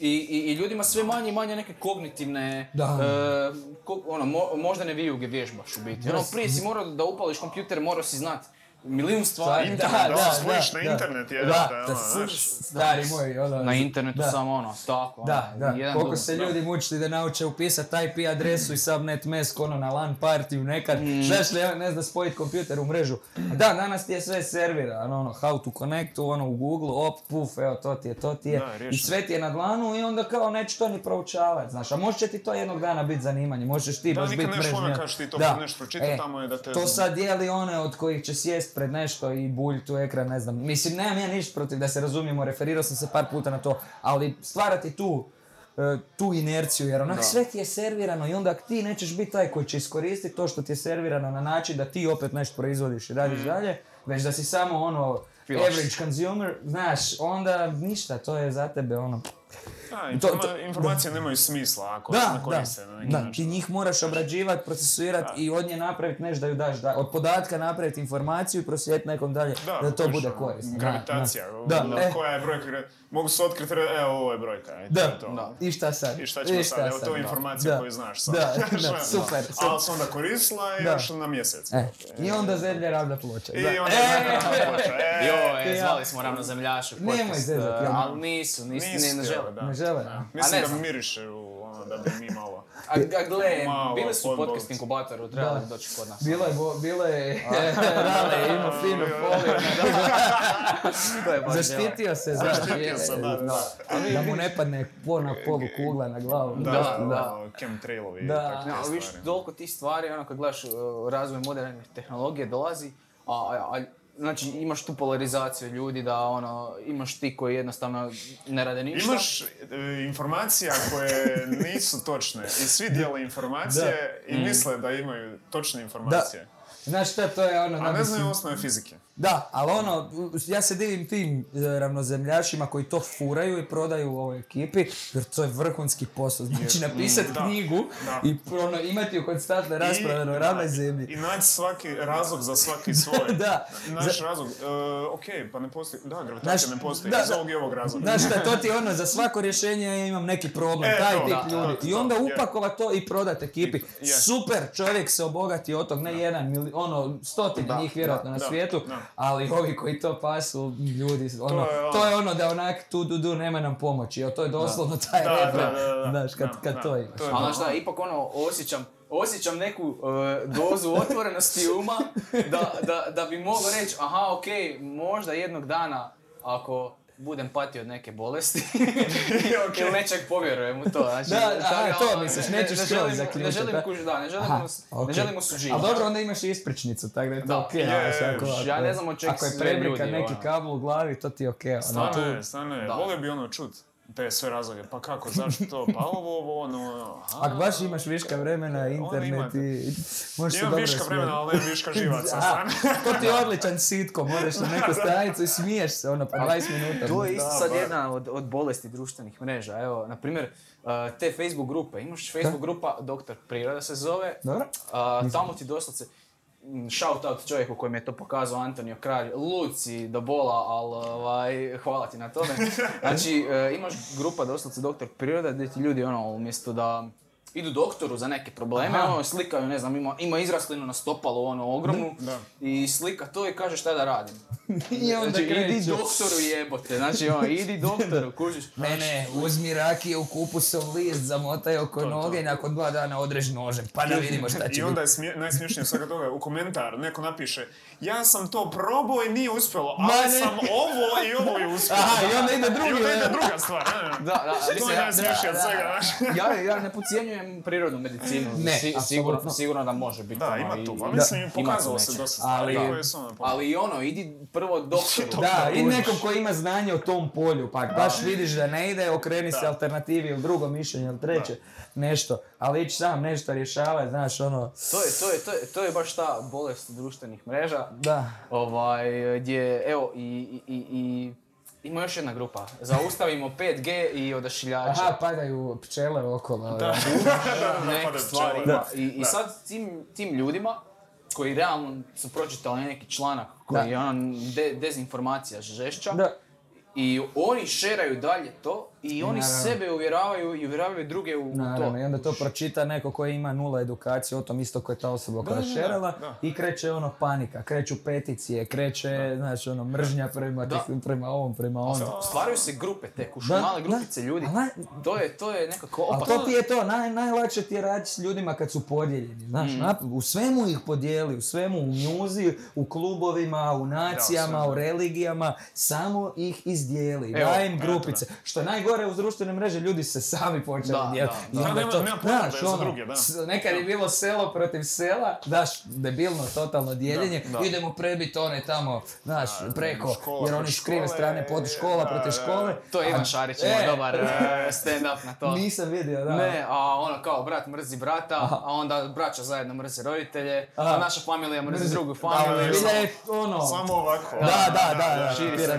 i, i, i ljudima sve manje i manje neke kognitivne, Da. e, ko- ono, mo, možda ne vijuge vježbaš u biti. Ono, prije si morao da upališ kompjuter, morao si znat milijun stvari. Da, da, da, spojiš da, na da. internet, je, Da, da, da, ono, stari moj, ono, Na internetu da. samo ono, tako. Da, ono, da, jedan koliko se Da. ljudi mučili da nauče upisati IP adresu i subnet mesk ono na LAN partiju nekad, Mm. znaš ne, ne zna spojiti kompjuter u mrežu. A Da, danas ti je sve servirano, ono, how to connect, ono u Google, op, puf, evo to ti je, to ti je. Da, I sve ti je na dlanu i onda kao neću to ni proučavati, znaš, a možda će ti to jednog dana biti zanimanje, možeš ti Da, baš nikad biti nešto ono mrežnjak. kažeš ti to Da. nešto pročita, E, tamo je da te- To sad dijeli one od kojih će sjest pred nešto i bulj tu ekran, ne znam. Mislim, nemam ja ništa protiv da se razumijemo, referirao sam se par puta na to, ali stvarati tu e, tu inerciju, jer onak sve ti je servirano i onda ti nećeš biti taj koji će iskoristiti to što ti je servirano na način da ti opet nešto proizvodiš i radiš dalje, već da si samo ono average consumer, znaš, onda ništa, to je za tebe ono Da, To- informa- to- informacije nemaju smisla ako Da, ne koriste da, na neki da, način. ti njih moraš obrađivati, procesuirati i od nje napraviti nešto da ju daš, da, od podatka napraviti informaciju i proslijediti nekom dalje da, to znaš, bude ono, korisno. Da, Gravitacija, Da, ono, e. koja je brojka, mogu se otkriti, evo ovo je brojka, e, to Da, je to. da. I šta sad? I šta ćemo sad, evo to je da. informacija Da. koju znaš sad. Da, da, ono, super, super. Ali se onda koristila i Da. još na mjesec. E, I onda zemlja ravna ploča. I da. onda E, zemlja e, Joj, ja. zvali smo ravnozemljaše Nemoj podcast, zezat, jel? ali nisu, nisu, ne, žele. Žele, da. Mislim ne da miriše u ono, da bi mi malo... A, a gle, Malo bili su podcast inkubatoru, trebali bi doći kod nas. Bilo je, bilo je, Rale, imao finu foliju. Zaštitio se, Zaštitio se, da, da. da mu ne padne pona polu kugla na glavu. Da, Da, da, da. ono, chemtrailovi i Da. takve ali viš, stvari. toliko tih stvari, ono, kad gledaš uh, razvoj moderne tehnologije dolazi, a, a, a znači imaš tu polarizaciju ljudi da ono, imaš ti koji jednostavno ne rade ništa. Imaš e, informacija koje nisu točne i svi dijele informacije i misle da imaju točne informacije. Znaš šta, to je ono... A da, ne znaju osnove fizike. Da, ali ono, ja se divim tim e, ravnozemljašima koji to furaju i prodaju u ovoj ekipi, jer to je vrhunski posao. Znači, napisati da, knjigu da. i ono, imati ju konstantno raspravljeno o ravnoj zemlji. I naći svaki razlog za svaki svoj. Da. Naš razlog, e, ok, pa ne postoji, da, gravitacija ne postoji, da, iz ovog i ovog razloga. Znaš šta, to ti je ono, za svako rješenje ja imam neki problem, E, taj to, tip da, ljudi. I onda upakova to i prodat ekipi. Super, čovjek se obogati od tog, ne jedan, ono, stotine njih vjerojatno na da, svijetu, da. Ali ovi koji to pasu, ljudi, ono, je ono- to je ono da onak tu du du nema nam pomoći, to je doslovno taj Da, da, refren, da, da, znaš, kad, da, kad da. to imaš. To je Ali znaš šta, ipak ono, osjećam, osjećam neku e, dozu otvorenosti uma da, da, da bi mogao reći, aha, ok, možda jednog dana ako budem patio od neke bolesti ili nečeg povjerujem u to. Znači, Da, aha, da, to ono, misliš, ne- nećeš ne skroz želim- Ne zaključiti, želim, da? kuži- da, ne želim, Aha, us- ok. ne želim Ali osuđivati. dobro, onda imaš i ispričnicu, tako da je to Da. okej. Znaš, je, ako- ja ne znam od čeg Ako je prebrika ljudi, neki ono. kabel u glavi, to ti je okej. ono, Stvarno tu- je, stvarno je. Da. Volio bi ono čut te sve razloge. Pa kako, zašto to? Pa ovo, ovo, ono, aha. Ako baš imaš viška vremena, internet i možeš se Imam dobro viška vremena, ali ne viška živaca. Stvarno. to ti je odličan sitko, možeš na neku stranicu i smiješ se ono pa 20 minuta. To je isto Da, sad bar. jedna od, od bolesti društvenih mreža. Evo, na primjer, uh, te Facebook grupe. Imaš Facebook grupa Doktor Priroda se zove. Dobro. Uh, tamo ti doslovce shout out čovjeku koji mi je to pokazao, Antonio Kralj, luci do bola, ali ovaj, hvala ti na tome. Znači, uh, imaš grupa doslovce Doktor Priroda gdje ti ljudi ono, umjesto da idu doktoru za neke probleme, Aha. ono, slikaju, ne znam, ima, ima izraslinu na stopalu, ono, ogromnu, Da. i slika to i kaže šta da radim. I onda znači, idi doktoru jebote, znači ono, idi doktoru, kužiš. Ne, ne, uzmi rakije u kupusov list, zamotaj oko to. noge i nakon dva dana odrež nožem, pa da vidimo šta će I onda je smije, najsmješnije svega toga, u komentar neko napiše ja sam to probao i nije uspjelo, ali sam ovo i ovo je uspjelo. Aha, i onda ide drugi, I onda ide ne? druga stvar, ne, ne. Da, da, To je najsmješnije od da, svega, da. ja, ja ne podcjenjujem prirodnu medicinu, Ne, Si- sigurno, sigurno da može biti. Da, ono, ima tu, pa mislim, pokazalo se dosta Ali- su ono. Ali i ono, idi prvo doktoru. Da, i nekom ko ima znanje o tom polju, pa baš vidiš da ne ide, okreni se alternativi ili drugo mišljenje ili treće, nešto. Ali ići sam nešto rješavati, znaš, ono, To je, to, je, to, je, to je baš ta bolest društvenih mreža. da. Ovaj, gdje, evo, i, i, i, i ima još jedna grupa. Zaustavimo 5G i odašiljače. Aha, padaju pčele okolo. Da. neke stvari ima. I, I Da. sad tim, tim ljudima koji realno su pročitali neki članak koji Da. je ono de, dezinformacija žešća Da. i oni šeraju dalje to i oni Naravno. sebe uvjeravaju i uvjeravaju druge u, Naravno, to. i onda to pročita neko koji ima nula edukaciju o tom isto koja je ta osoba koja da, šerala da. i kreće ono panika, kreću peticije, kreće, znači ono mržnja prema, Da. tih- prema ovom, prema onom. Stvaraju se grupe te, kuš, Da, male da. grupice ljudi. Naj- To je, to je nekako A opasno. to ti je to, naj, najlakše ti je raditi s ljudima kad su podijeljeni, znaš, Mm. nap- u svemu ih podijeli, u svemu, u mjuzi, u klubovima, u nacijama, sve, u da. religijama, samo ih izdijeli, Evo, daj im grupice. Što je najgore uz društvene mreže, ljudi se sami počeli Da, dijeliti. da, da. onda Nema- to, nema za ono, druge, da. s- nekad je bilo selo protiv sela, daš, debilno, totalno dijeljenje, Da, da. idemo prebiti one tamo, znaš, preko, škola jer oni s krive strane, pod škola da, protiv da, škole. To je Ivan Šarić E, dobar eh, stand-up na to. Nisam vidio, da. Ne, a ono kao brat mrzi brata, a onda braća zajedno mrze roditelje, Aha. a naša familija mrzi Mrzi- drugu Da, familiju. je ono... Samo ovako. Da, da, da, da. Širi se.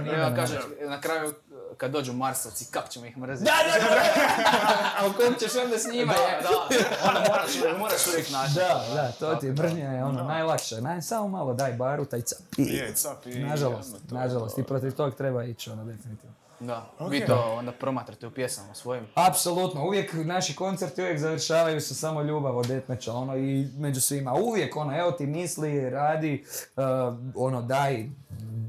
na kraju kad dođu Marsovci, kak ćemo ih mrziti. Da, da, da! A u kojem ćeš onda s njima? Da, je? da, ono moraš, moraš uvijek naći. Da, da, to ti je mržnja je ono najlakše. Naj, samo malo daj baru, taj cap. i- Je, cap i... Nažalost, to nažalost. to. I protiv tog treba ići, ono, definitivno. Da, vi to onda promatrate u pjesama svojim. Apsolutno, uvijek naši koncerti uvijek završavaju sa samo ljubav od Detmeća, ono i među svima. Uvijek ono, evo ti misli, radi, uh, ono daj,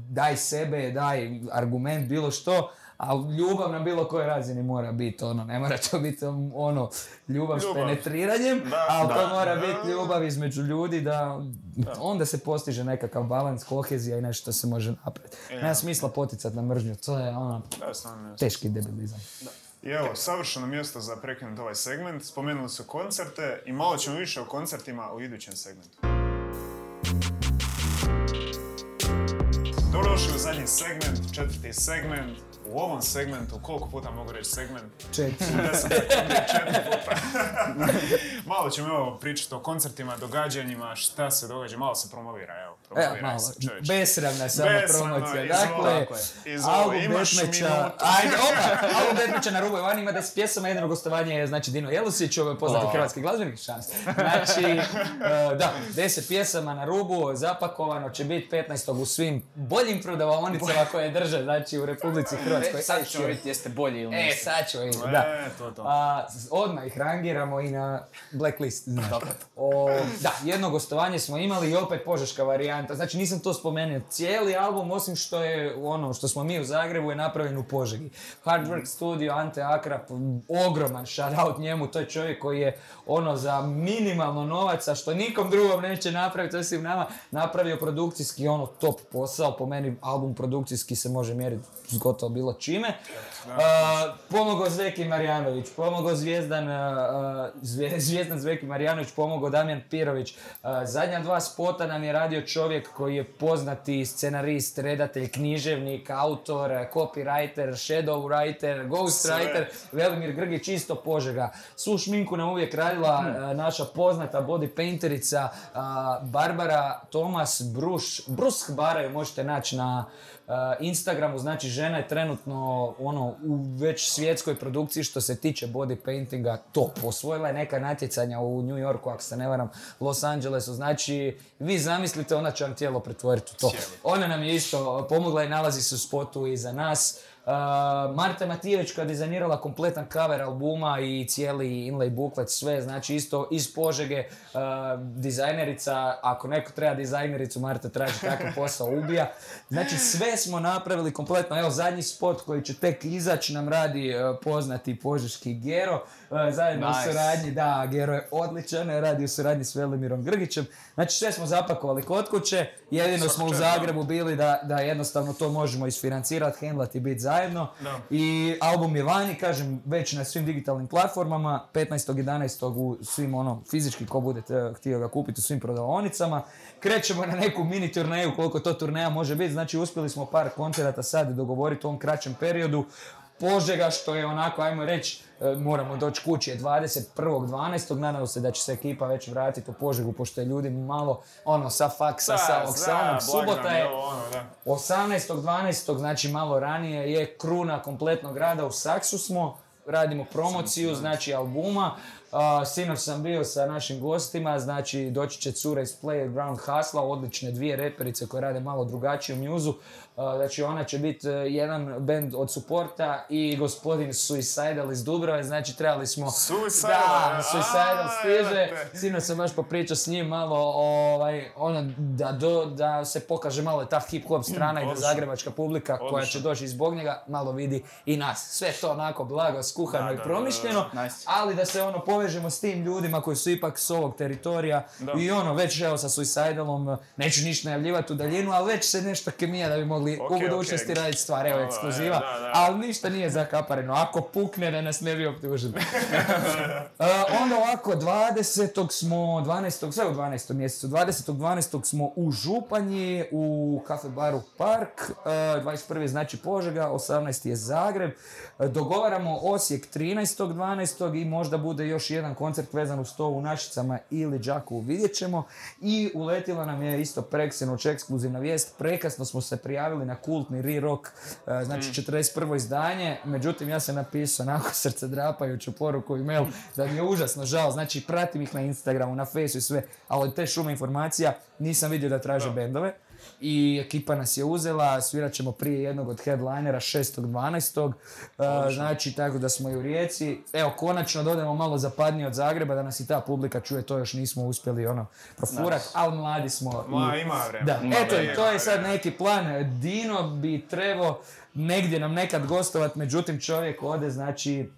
daj sebe, daj argument, bilo što, a ljubav na bilo kojoj razini mora biti, ono, ne mora to biti ono, ljubav, s penetriranjem, Da, ali to mora biti ljubav između ljudi da, onda se postiže nekakav balans, kohezija i nešto se može napraviti. Nema smisla poticati na mržnju, to je ono, teški debilizam. I evo, savršeno mjesto za prekinuti ovaj segment. Spomenuli su koncerte i malo ćemo više o koncertima u idućem segmentu. Dobrodošli u zadnji segment, četvrti segment. U ovom segmentu, koliko puta mogu reći segment? Četiri. Četiri puta. malo ćemo evo pričati o koncertima, događanjima, šta se događa, malo se promovira, evo. Evo, Promovira malo, besramna samo Besramno, promocija. Dakle, je. Album minutu. ajde, opa, album Detmeća na rubu Ivan ima 10 pjesama, jedino gostovanje je, znači, Dino Jelusić, ovo je poznati hrvatski glazbenik, šans. Znači, e, da, 10 pjesama na rubu, zapakovano će biti 15. u svim boljim prodavaonicama koje drže, znači, u Republici Hrvatskoj. E, sad ćemo vidjeti jeste bolji ili E, sad ćemo vidjeti, da. E, to, to. A, s- odmah ih rangiramo i na blacklist. Znači. O, da, jedno gostovanje smo imali i opet požeška varijanta. Znači nisam to spomenuo. Cijeli album, osim što je ono što smo mi u Zagrebu, je napravljen u Požegi. Hard Work Studio, Ante Akrap, ogroman shout out njemu. To je čovjek koji je ono za minimalno novaca, što nikom drugom neće napraviti, osim nama, napravio produkcijski ono top posao. Po meni album produkcijski se može mjeriti s gotovo bilo čime. A, pomogao Zveki Marjanović, pomogao Zvijezdan, a, a, Zvije- Zvijezdan Zveki Marjanović, pomogao Damjan Pirović. A, zadnja dva spota nam je radio čovjek koji je poznati scenarist, redatelj, književnik, autor, copywriter, shadow writer, ghost writer, Velimir Grgić isto Požega. Svu šminku nam uvijek radila a, naša poznata body painterica Barbara Tomas Bruš, Brusk Bara ju možete naći na Instagramu, znači žena je trenutno ono u već svjetskoj produkciji što se tiče body paintinga top. Osvojila je neka natjecanja u New Yorku, ako se ne varam, Los Angelesu. Znači, vi zamislite, ona će vam tijelo pretvoriti u to. Ona nam je isto pomogla i nalazi se u spotu i za nas. Uh, Marta Matijević koja je dizajnirala kompletan cover albuma i cijeli inlay booklet, sve, znači isto iz Požege, uh, dizajnerica, ako neko treba dizajnericu, Marta traži takav posao, ubija. Znači sve smo napravili kompletno, evo zadnji spot koji će tek izaći nam radi uh, poznati požeški Gero, uh, zajedno u Nice. suradnji, da, Gero je odličan, radi u suradnji s Velimirom Grgićem. Znači sve smo zapakovali kod kuće, jedino smo u. Zagrebu bili da, da jednostavno to možemo isfinancirati, hendlati i biti zajedno. Da. I album je vani, kažem, već na svim digitalnim platformama, 15.11. u svim ono, fizički ko bude te- htio ga kupiti u svim prodavaonicama. Krećemo na neku mini turneju, koliko to turneja može biti, znači uspjeli smo par koncerata sad dogovoriti u ovom kraćem periodu. Požega što je onako, ajmo reći, e, moramo doći kući je 21.12. Nadamo se da će se ekipa već vratiti u Požegu, pošto je ljudi malo ono sa faksa, sa ovog, sa onog. Subota je, 18.12. znači malo ranije je kruna kompletnog grada u Saksu smo, radimo promociju znači albuma. A, sinoć sam bio sa našim gostima, znači doći će cura iz Playground Hustla, odlične dvije reperice koje rade malo drugačiju mjuzu. A, znači ona će biti e, jedan band od suporta i gospodin Suicidal iz Dubrave, znači trebali smo... Suicidal, Da, a, Suicidal stiže. Sinoć sam baš popričao s njim malo, ovaj, ono, da, do, da se pokaže malo ta hip-hop strana i da zagrebačka publika koja će doći zbog njega malo vidi i nas. Sve to onako blago, skuhano Da, i da, promišljeno, da. Nice. ali da se ono povežemo s tim ljudima koji su ipak s ovog teritorija i ono već evo sa Suicidalom, neću ništa najavljivati u daljinu, ali već se nešto kemija da bi mogli Ok, u budućnosti ok. raditi stvar, evo ekskluziva, da, da. ali ništa nije zakapareno. Ako pukne da nas ne bi optužili. Uh, onda ovako, 20. smo, 12. sve u 12. mjesecu, 20.12. smo u Županji, u kafe baru Park, uh, 21. znači Požega, 18. je Zagreb, Uh, dogovaramo Osijek 13.12. i možda bude još jedan koncert vezan uz to u Našicama ili Đakovu vidjet ćemo. I uletila nam je isto preksinoć ekskluzivna vijest. Prekasno smo se prijavili na kultni re-rock, e, znači 41. izdanje. Međutim, ja sam napisao onako srce drapajuću poruku i mail da mi je užasno žao. Znači, pratim ih na Instagramu, na Facebooku i sve, ali te šume informacija nisam vidio da traže bendove. I ekipa nas je uzela, svirat ćemo prije jednog od headlinera 6.12. Uh, znači, tako da smo i u Rijeci. Evo, konačno dodajemo malo zapadnije od Zagreba, da nas i ta publika čuje, to još nismo uspjeli ono profurat, ali mladi smo. i- Ma, ima vremena. da, Ima eto, vremena, to je ima sad neki plan. Dino bi trebao negdje nam nekad gostovat, međutim čovjek ode, znači,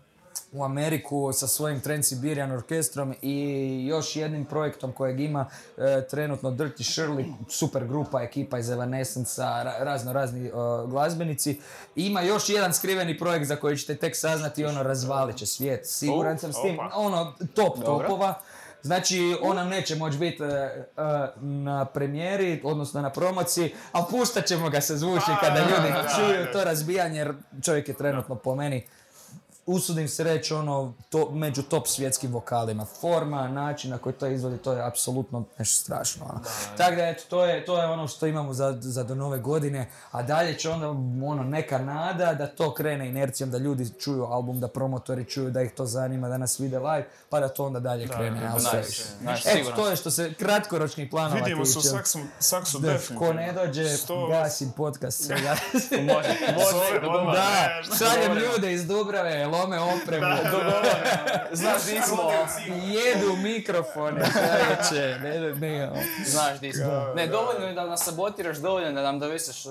u Ameriku sa svojim Trend Siberian orkestrom i još jednim projektom kojeg ima e, trenutno Dirty Shirley, super grupa, ekipa iz Evanescence-a, ra- razno razni e, glazbenici. Ima još jedan skriveni projekt za koji ćete tek saznati, ono, razvalit će svijet. Siguran sam s tim, ono, top Dobro. topova. Znači, on nam neće moći biti e, e, na premijeri, odnosno na promociji, ali pustat ćemo ga se zvuči kada da, ljudi čuju to razbijanje, jer čovjek je trenutno po meni usudim se reći ono, to, među top svjetskim vokalima. Forma, način na koji to izvodi, to je apsolutno nešto strašno. Ono. Tako da, eto, to je, to je ono što imamo za, za do nove godine, a dalje će onda ono, neka nada da to krene inercijom, da ljudi čuju album, da promotori čuju, da ih to zanima, da nas vide live, pa da to onda dalje krene. ali sve- Nice, nice, Eto, to je što se kratkoročnih planova Vidimo se u tiče. saksu, saksu Da, definitivno. Ko ne dođe, Sto- gasim podcast. Može, odmah, Da, šaljem ljude iz Dubrave, lome opremu, Znaš di smo, jedu mikrofone, čovječe, ne, ne, ne, ono. znaš di smo. Ne, dovoljno je da nas sabotiraš, dovoljno je da nam doneseš e,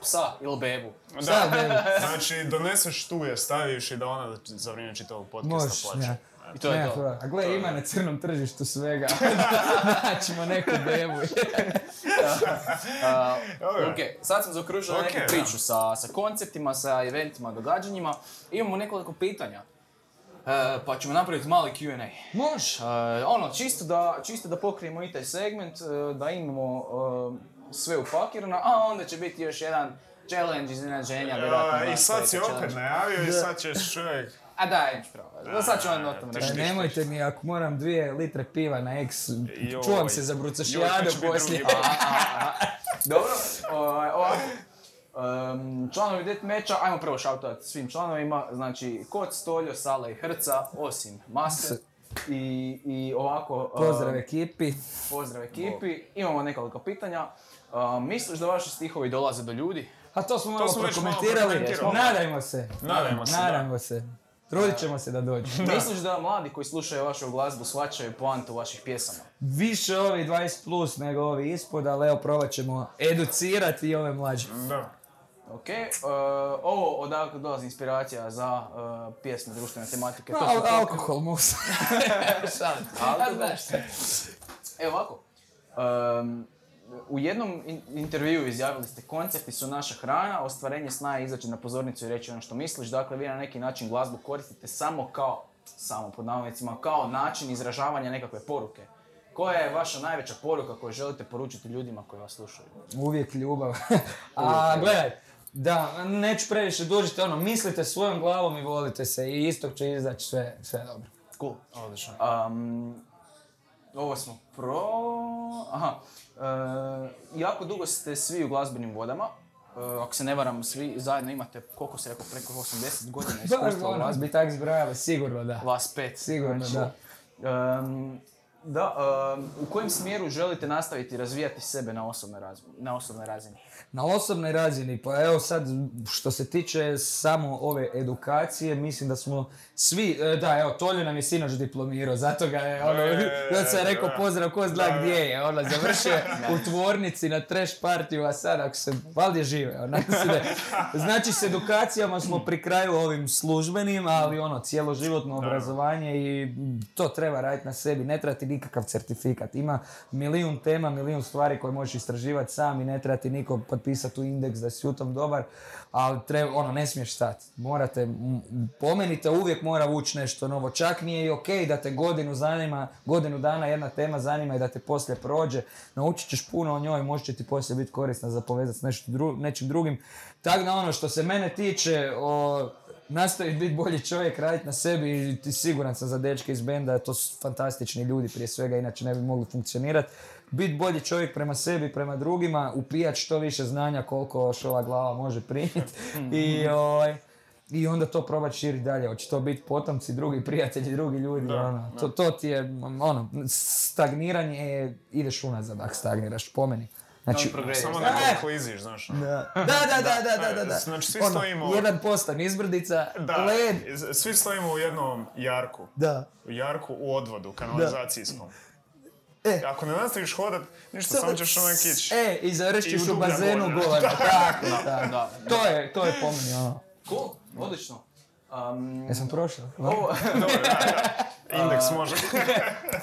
psa ili bebu. Bebi? Znači, doneseš tu je, staviš i da ona za vrijeme čitavog podcasta plaće. I to je to. A gle, ima na crnom tržištu svega. Naćemo neku bebu. Dobro. ok, sad smo zaokružili Ok, neku priču sa, sa konceptima, sa eventima, događanjima. Imamo nekoliko pitanja. E, pa ćemo napraviti mali Q&A. Može. E, ono, čisto da, čisto da pokrijemo i taj segment, e, da imamo sve upakirano, a onda će biti još jedan challenge iznenađenja. Ja, I sad si opet challenge. najavio i sad ćeš čovjek... A da, imaš pravo. Da, sad ću on o tom reći. nemojte mi, ako moram dvije litre piva na Joj. čuvam se za to biti poslije. Dobro, ovaj, ovako. Um, članovi Death Matcha, ajmo prvo shoutout svim članovima, znači Kod, Stoljo, Sala i Hrca, osim Mase. I, i ovako... Pozdrav ekipi. Pozdrav ekipi. Imamo nekoliko pitanja. Um, misliš da vaši stihovi dolaze do ljudi? A to smo malo smo već malo prokomentirali. Nadajmo se. Nadajmo se, da. Nadajmo se. Trudit ćemo se da dođe. Misliš da mladi koji slušaju vašu glazbu shvaćaju poantu vaših pjesama? Više ovi 20 plus nego ovi ispod, ali evo probat ćemo educirati i ove mlađe. Da. Ok, uh, ovo odakle dolazi inspiracija za uh, pjesme društvene tematike. To su Al- to- alkohol, mus. Šalim. Evo ovako. Um, u jednom in- intervjuu izjavili ste koncepti su naša hrana, ostvarenje sna je izaći na pozornicu i reći ono što misliš. Dakle, vi na neki način glazbu koristite samo kao, samo pod navodnicima, kao način izražavanja nekakve poruke. Koja je vaša najveća poruka koju želite poručiti ljudima koji vas slušaju? Uvijek ljubav. A gledaj, da, neću previše dužiti, ono, mislite svojom glavom i volite se i istog će izaći sve, sve dobro. Cool. Odlično. Um, ovo smo pro... Aha. E, jako dugo ste svi u glazbenim vodama. E, ako se ne varam, svi zajedno imate, koliko se rekao, preko 80 godina Da, iskustva u glazbi. bi tak zbrajali, sigurno da. Vas pet. Sigurno, da. da, em, u kojem smjeru želite nastaviti razvijati sebe na osobnoj razini? Na osobnoj razini? Na osobnoj razini, pa evo sad što se tiče samo ove edukacije, mislim da smo svi, e, da evo Tolju nam je sinoć diplomirao, zato ga je ono, da sam rekao da. pozdrav ko zna gdje je, ono završio je u tvornici na trash partiju, a sad ako se, valjda žive, ono, znači s edukacijama smo pri kraju ovim službenim, ali ono cjeloživotno obrazovanje i to treba raditi na sebi, ne treba ti nikakav certifikat, ima milijun tema, milijun stvari koje možeš istraživati sam i ne treba ti niko potpisati u indeks da si u tom dobar, ali treba, ono, ne smiješ stati. Morate, m, po meni te uvijek mora vući nešto novo. Čak nije i okej da te godinu zanima, godinu dana jedna tema zanima i da te poslije prođe. Naučit ćeš puno o njoj, možda će ti poslije biti korisna za povezati s nešto dru- nečim drugim. Tako da ono što se mene tiče, o, nastoji biti bolji čovjek, raditi na sebi i ti siguran sam za dečke iz benda, to su fantastični ljudi prije svega, inače ne bi mogli funkcionirati. Biti bolji čovjek prema sebi, prema drugima, upijat što više znanja koliko šova glava može primiti i, ovaj, i onda to probat širiti dalje. Hoće to biti potomci, drugi prijatelji, drugi ljudi. ono. To, to ti je, ono, stagniranje je, ideš unazad ako stagniraš, po meni. Znači, progres. Samo E! da kliziš, znaš. da, da, da, da, da, da, da. Znači, svi Ono, stojimo- Jedan postan izbrdica, Da, led, svi stojimo u jednom jarku. da. U jarku u odvodu, kanalizacijskom. E. Ako ne nastaviš hodat, ništa, samo ćeš onak ići. E, i završit I ćeš u bazenu gore. Tako, tako. da. To je, to je po meni, ono. Cool, odlično. Um, Jesam prošao? ovo, Dobro, da, da. Indeks može.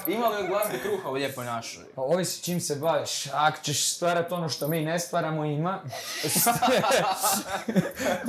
ima li od glazbe kruha u lijepoj našoj? Pa ovisi čim se baviš. Ako ćeš stvarati ono što mi ne stvaramo, ima.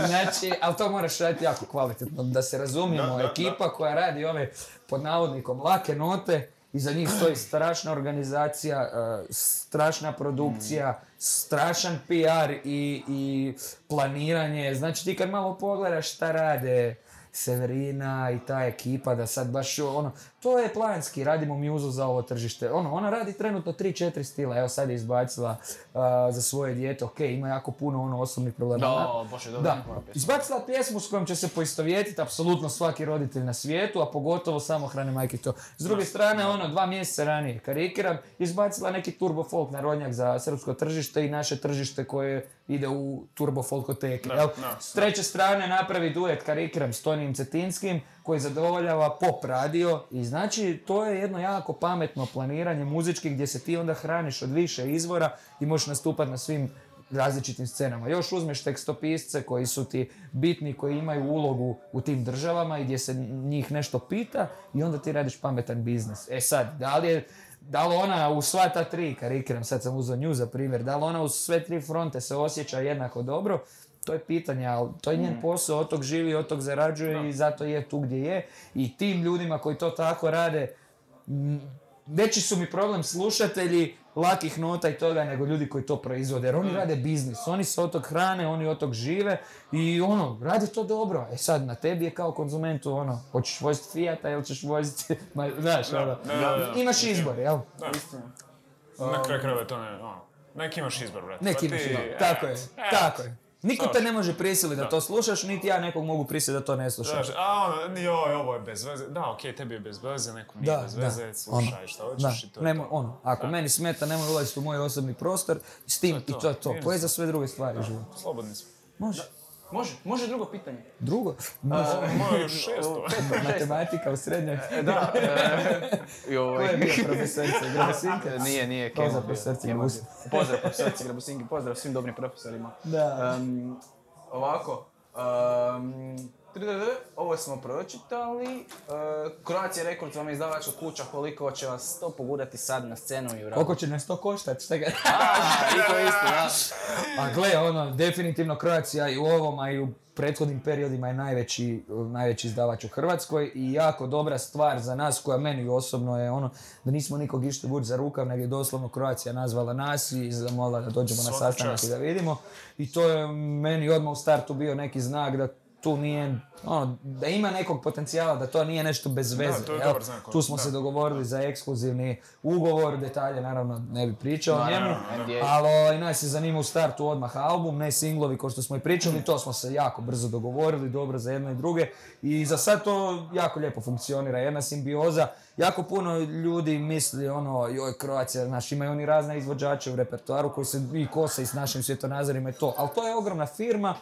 znači, ali to moraš raditi jako kvalitetno. Da se razumijemo, Da, da, ekipa koja radi ove, pod navodnikom, lake note, iza njih stoji strašna organizacija, e, strašna produkcija, strašan PR i, i planiranje. Znači ti kad malo pogledaš šta rade Severina i ta ekipa, da sad baš ono, to je planski, radimo mjuzu za ovo tržište. Ono, ona radi trenutno 3-4 stila, evo sad je izbacila a, za svoje dijete, ok, ima jako puno ono osobnih problema. Da, bože, dobro, Da, izbacila pjesmu s kojom će se poistovjetiti apsolutno svaki roditelj na svijetu, a pogotovo samohrane majke to. S druge strane, ono, dva mjeseca ranije, karikiram, izbacila neki turbo folk narodnjak za srpsko tržište i naše tržište koje ide u turbo folkoteke. Da, da, S treće strane napravi duet karikiram s Tonijim Cetinskim koji zadovoljava pop radio i znači to je jedno jako pametno planiranje muzički gdje se ti onda hraniš od više izvora i možeš nastupati na svim različitim scenama. Još uzmeš tekstopisce koji su ti bitni, koji imaju ulogu u tim državama i gdje se njih nešto pita i onda ti radiš pametan biznis. E sad, da li je da li ona u sva ta tri, karikiram, sad sam uzeo nju za primjer, da li ona u sve tri fronte se osjeća jednako dobro, to je pitanje, ali to je njen posao, od tog živi, od tog zarađuje i zato je tu gdje je. I tim ljudima koji to tako rade, veći su mi problem slušatelji lakih nota i toga nego ljudi koji to proizvode. Jer oni rade biznis, oni se od tog hrane, oni od tog žive i ono, radi to dobro. E sad, na tebi je kao konzumentu ono, hoćeš voziti Fijata ili ćeš voziti, ma, znaš, ono, da, da, da. imaš izbor, jel? Da. Na kraju krajeva to ne, ono, neki imaš izbor, brate. Neki Pa imaš izbor, tako je, tako je. Niko te ne može prisiliti da to slušaš, niti ja nekog mogu prisiliti da to ne slušaš. A ono, joj, ovo je bez veze. Da, okej, tebi je bez veze, nekom nije Da, bez da. veze, slušaj šta hoćeš i to je to. ono, ako meni smeta, nemoj ulaziti u moj osobni prostor, s tim To i to je to. to. Koje za sve druge stvari u životu? Slobodni smo. Može. Može, može drugo pitanje. Drugo? Može. Moje šesto. Matematika u srednjoj. Da, e, i Ko ovaj... je bio profesorica? Grabasinka? Nije, nije, Pozdrav profesorici Grabusin. bio. Pozdrav profesorici Grabusinki, pozdrav svim dobrim profesorima. Da. Em, ovako, um, ovo smo pročitali. E, Croatia Records vam je izdavačka kuća, koliko će vas to pogurati sad na scenu i u? Koliko će nas to koštati? Šta ga... A, i to isto, da. A gle, ono, definitivno Croatia i u ovom, a i u prethodnim periodima je najveći, najveći izdavač u Hrvatskoj i jako dobra stvar za nas koja meni osobno je ono da nismo nikog išli vući za rukav, nego je doslovno Croatia nazvala nas i zamolila da dođemo na Svaka sastanak čast. i da vidimo. I to je meni odmah u startu bio neki znak da tu nije, ono, da ima nekog potencijala, da to nije nešto bez veze. to je dobar znak, Tu smo da. se dogovorili za ekskluzivni ugovor, detalje naravno ne bi pričao o njemu, ali ovaj, nas je zanimao u startu odmah album, ne singlovi kao što smo i pričali, to smo se jako brzo dogovorili, dobro za jedno i druge i za sad to jako lijepo funkcionira, jedna simbioza, jako puno ljudi misli ono, joj Croatia, znaš, imaju oni razne izvođače u repertoaru koji se i kose i s našim svjetonazorima i to, ali to je ogromna firma,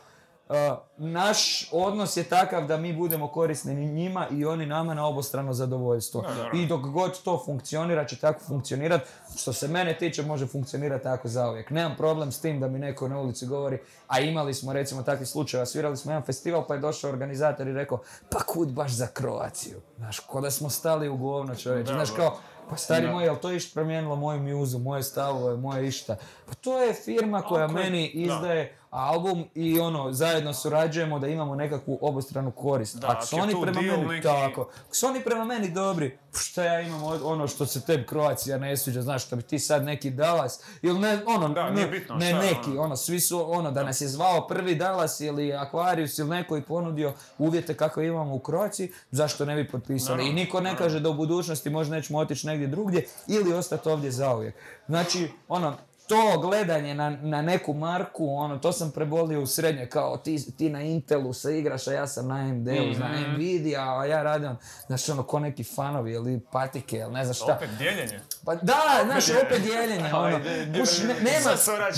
naš odnos je takav da mi budemo korisni ni njima i oni nama na obostrano zadovoljstvo. I dok god to funkcionira će tako funkcionirati. Što se mene tiče može funkcionirati tako zauvijek. Nemam problem s tim da mi neko na ulici govori, a imali smo recimo takvih slučajeva, svirali smo jedan festival pa je došao organizator i rekao pa kud baš za Kroaciju. Znaš, ko da smo stali u govno čovječe. Znaš kao, pa stari moj, jel to išta promijenilo moju mjuzu, moje stavove, moje išta? Pa to je firma koja meni izdaje album i ono, zajedno surađujemo da imamo nekakvu obostranu korist. Da, ako su ako oni prema meni neki- tako, ako su oni prema meni dobri, šta ja imam od- ono što se tebi Kroacija ne sviđa, znaš, što bi ti sad neki Dallas, ili ne, ono, Da, ne, bitno ne šta neki, ono. ono, svi su, ono, da nas je zvao prvi Dallas ili Aquarius ili neko i ponudio uvjete kako imamo u Kroaciji, zašto ne bi potpisali? I Naravno, niko ne kaže da u budućnosti možda nećemo otići negdje drugdje ili ostati ovdje zauvijek. Znači, ono, to gledanje na, na neku marku, ono, to sam prebolio u srednje, kao ti, ti na Intelu se igraš, a ja sam na AMD-u, na Nvidia, a ja radim, znaš, ono, ko neki fanovi ili patike, ili ne znam šta. Opet dijeljenje. Pa da, znaš, opet dijeljenje, ono, kuš, ne- nema,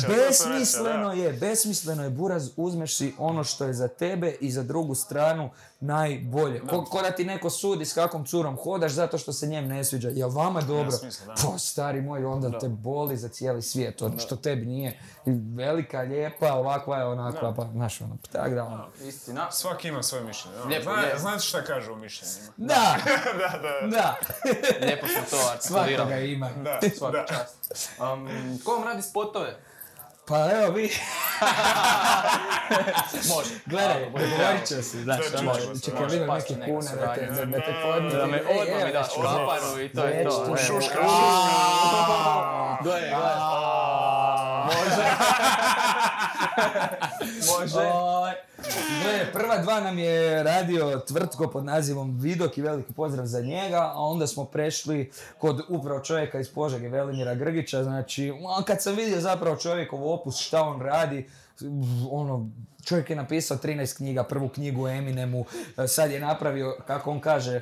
besmisleno je, besmisleno je, buraz, uzmeš si ono što je za tebe i za drugu stranu najbolje. Ko, ko da ti neko sudi s kakvom curom hodaš zato što se njem ne sviđa, jel vama dobro? smisla, da. Pa, stari moj, onda te boli za cijeli svijet, ono što tebi nije. Velika, lijepa, ovakva je, onakva, pa, znaš, ono, tak da, ono. Istina. Svaki ima svoje mišljenje. ono. Lijepo, Zna- lijepo. Znate šta kažu o mišljenjima? Da, da, da, da, Lijepo smo to artikulirali. svakoga ima. da. Svaka da. čast. Um, ko vam radi spotove? Pa evo vi, Može. gledaj, govorit će si, znaš, Da, ono, se, čekaj, može, vidim pa neke kune da te, suradnja. da, te me odmah mi daš kaparu i to je to. Evo. Šuška, Gledaj, gledaj. Može. Može. Gle, prva dva nam je radio tvrtko pod nazivom Vidok i veliki pozdrav za njega, a onda smo prešli kod upravo čovjeka iz Požege, Velimira Grgića, znači, kad sam vidio zapravo čovjekov opus, šta on radi, ono, čovjek je napisao 13 knjiga, prvu knjigu Eminemu, e, sad je napravio, kako on kaže, e,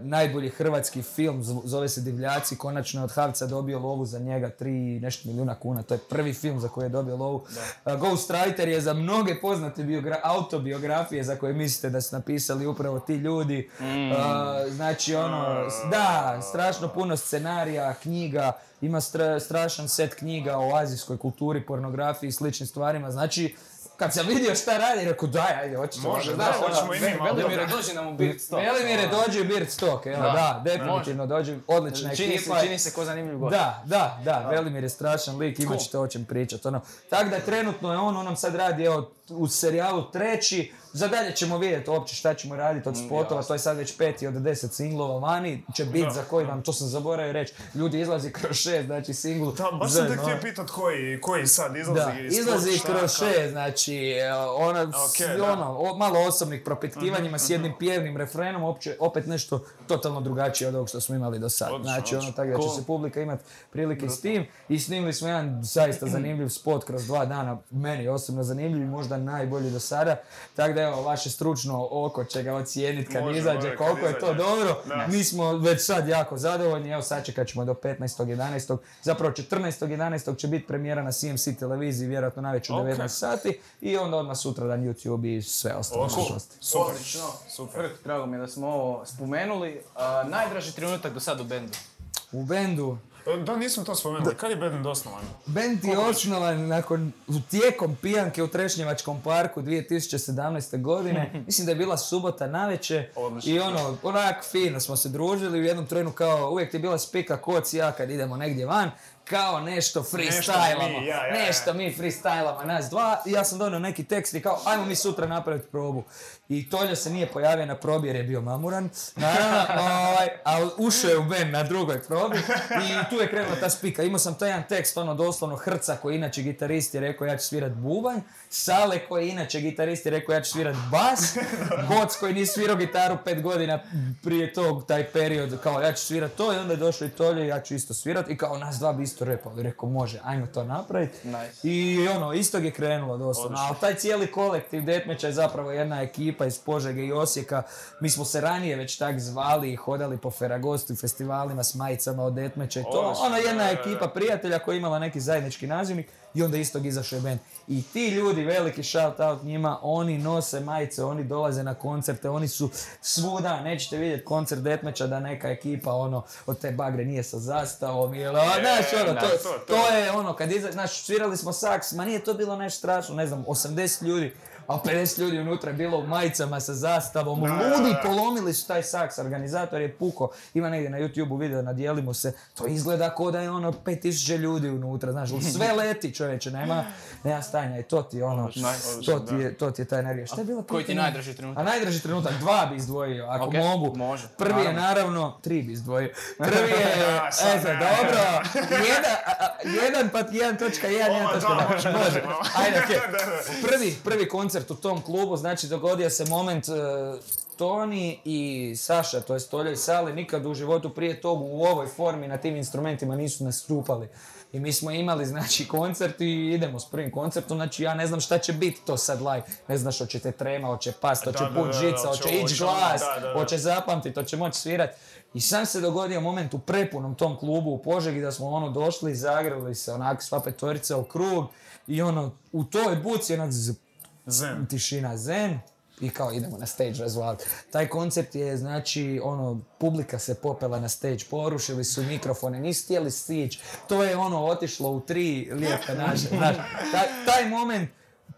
najbolji hrvatski film, zove se Divljaci, konačno je od Havca dobio lovu za njega, 3 i nešto milijuna kuna, to je prvi film za koji je dobio lovu. E, Ghostwriter je za mnoge poznate biogra- autobiografije za koje mislite da su napisali upravo ti ljudi. E, znači ono, da, strašno puno scenarija, knjiga, ima stra- strašan set knjiga o azijskoj kulturi, pornografiji i sličnim stvarima, znači kad sam vidio šta radi, rekao daj, ajde, hoćemo. Može, da, ono, hoćemo i mi malo. Velimire, dođi nam u Beat Stop. Velimire, dođi u Beard Stock, evo, Da, da, definitivno dođi, odlična Čini se, ekipa. čini se ko zanimljiv gost. Da, da, da, Velimir je strašan lik, imat ćete o čem pričat. Ono. Tako da trenutno je on, on nam sad radi evo, u serijalu treći, za dalje ćemo vidjeti uopće šta ćemo raditi od Mm, spotova, to je sad već peti od deset singlova vani, će biti za koji vam, to sam zaboravio reći, ljudi izlazi kroz šest, znači singl. Da, baš sam te htio pitat koji, koji sad izlazi Da, iz izlazi kroz šest, znači, e, ona, s- Ok, da. Mhm, ono, o- malo osobnih propitkivanjima s jednim pjevnim refrenom, opće, opet nešto totalno drugačije od ovog što smo imali do sad. Odlično, znači, ono, tako da će se publika imati prilike s tim. I snimili smo jedan zaista zanimljiv spot kroz dva dana, meni osobno zanimljiv, možda najbolji do sada. Tako da evo, vaše stručno oko će ga ocijeniti kad Može, izađe, može, kad koliko je to dobro. Da. Mi smo već sad jako zadovoljni, evo sad čekat ćemo do 15.11. Zapravo 14.11. će biti premijera na CMC televiziji, vjerojatno najveć u Ok. 19 sati. I onda odmah sutra dan YouTube i sve ostalo. Super. Super. Drago mi je da smo ovo spomenuli. A, najdraži trenutak do sad u bendu. U bendu, Da, nismo to spomenuli. Kad je Band osnovan? Bend je osnovan nakon, tijekom pijanke u Trešnjevačkom parku 2017. godine. Mislim da je bila subota Odlično. i ono, onak fino smo se družili u jednom trenu kao, uvijek ti je bila spika koc ja kad idemo negdje van, kao nešto freestylamo, mi, ja, ja, ja. nešto mi freestylamo, nas dva i ja sam donio neki tekst i kao, ajmo mi sutra napraviti probu. I Toljo se nije pojavio na probi jer je bio mamuran, naravno, ovaj, ali ušao je u band na drugoj probi i tu je krenula ta spika. Imao sam taj jedan tekst, ono doslovno Hrca koji je inače gitarist je rekao ja ću svirat bubanj, Sale koji je inače gitarist je rekao ja ću svirat bas, Boc koji nije svirao gitaru pet godina prije tog, taj period, kao ja ću svirat to i onda je došao i Toljo i ja ću isto svirat i kao nas dva bi isto repali. Rekao može, ajmo to napraviti. Nice. I ono, istog je krenulo doslovno. Ali taj cijeli kolektiv Deathmatcha je zapravo jedna ekipa iz Požege i Osijeka. Mi smo se ranije već tak zvali i hodali po Feragostu i festivalima s majicama od Deathmatcha i to. Ono jedna ekipa prijatelja koja je imala neki zajednički nazivnik i onda istog izašao je band. I ti ljudi, veliki shout out njima, oni nose majice, oni dolaze na koncerte, oni su svuda, nećete vidjeti koncert Deathmatcha da neka ekipa ono od te bagre nije sa zastavom ili ono, znaš ono, to, to, to. to je ono, kad iza, znaš, svirali smo saks, ma nije to bilo nešto strašno, ne znam, 80 ljudi, a 50 ljudi unutra je bilo u majicama sa zastavom, Da, ludi, polomili su taj saks, organizator je puko, ima negdje na YouTube video, nadijelimo se, to izgleda kao da je ono 5000 ljudi unutra, znaš, sve leti čovječe, nema, nema stanja i to ti je ono, to ti je, to ti je ta energija. Šta je bilo Koji ti najdraži trenutak? A najdraži trenutak, dva bi izdvojio, ako mogu. može, Prvi je naravno. tri bi izdvojio. Prvi je, eto, dobro, jedan, a, jedan pa jedan točka jedan, jedan točka dva može, Može, ajde, da. Prvi, prvi koncert u tom klubu, znači dogodio se moment e, Toni i Saša, to je Stolja i Sale, nikad u životu prije tog u ovoj formi na tim instrumentima nisu nastupali. I mi smo imali, znači, koncert i idemo s prvim koncertom, znači ja ne znam šta će biti to sad live. Ne znaš, hoće te trema, hoće past, hoće Da, put da, žica, hoće ići glas, hoće zapamtit, hoće moći svirat. I sam se dogodio moment u prepunom tom klubu u Požegi da smo ono došli, zagrali se onak sva petorica u krug i ono u toj buci onak Zen. tišina zen i kao idemo na stage razvaliti. Taj koncept je znači ono publika se popela na stage, porušili su mikrofone, nisu htjeli stići. To je ono otišlo u tri lijepe naše. Znaš, taj, taj moment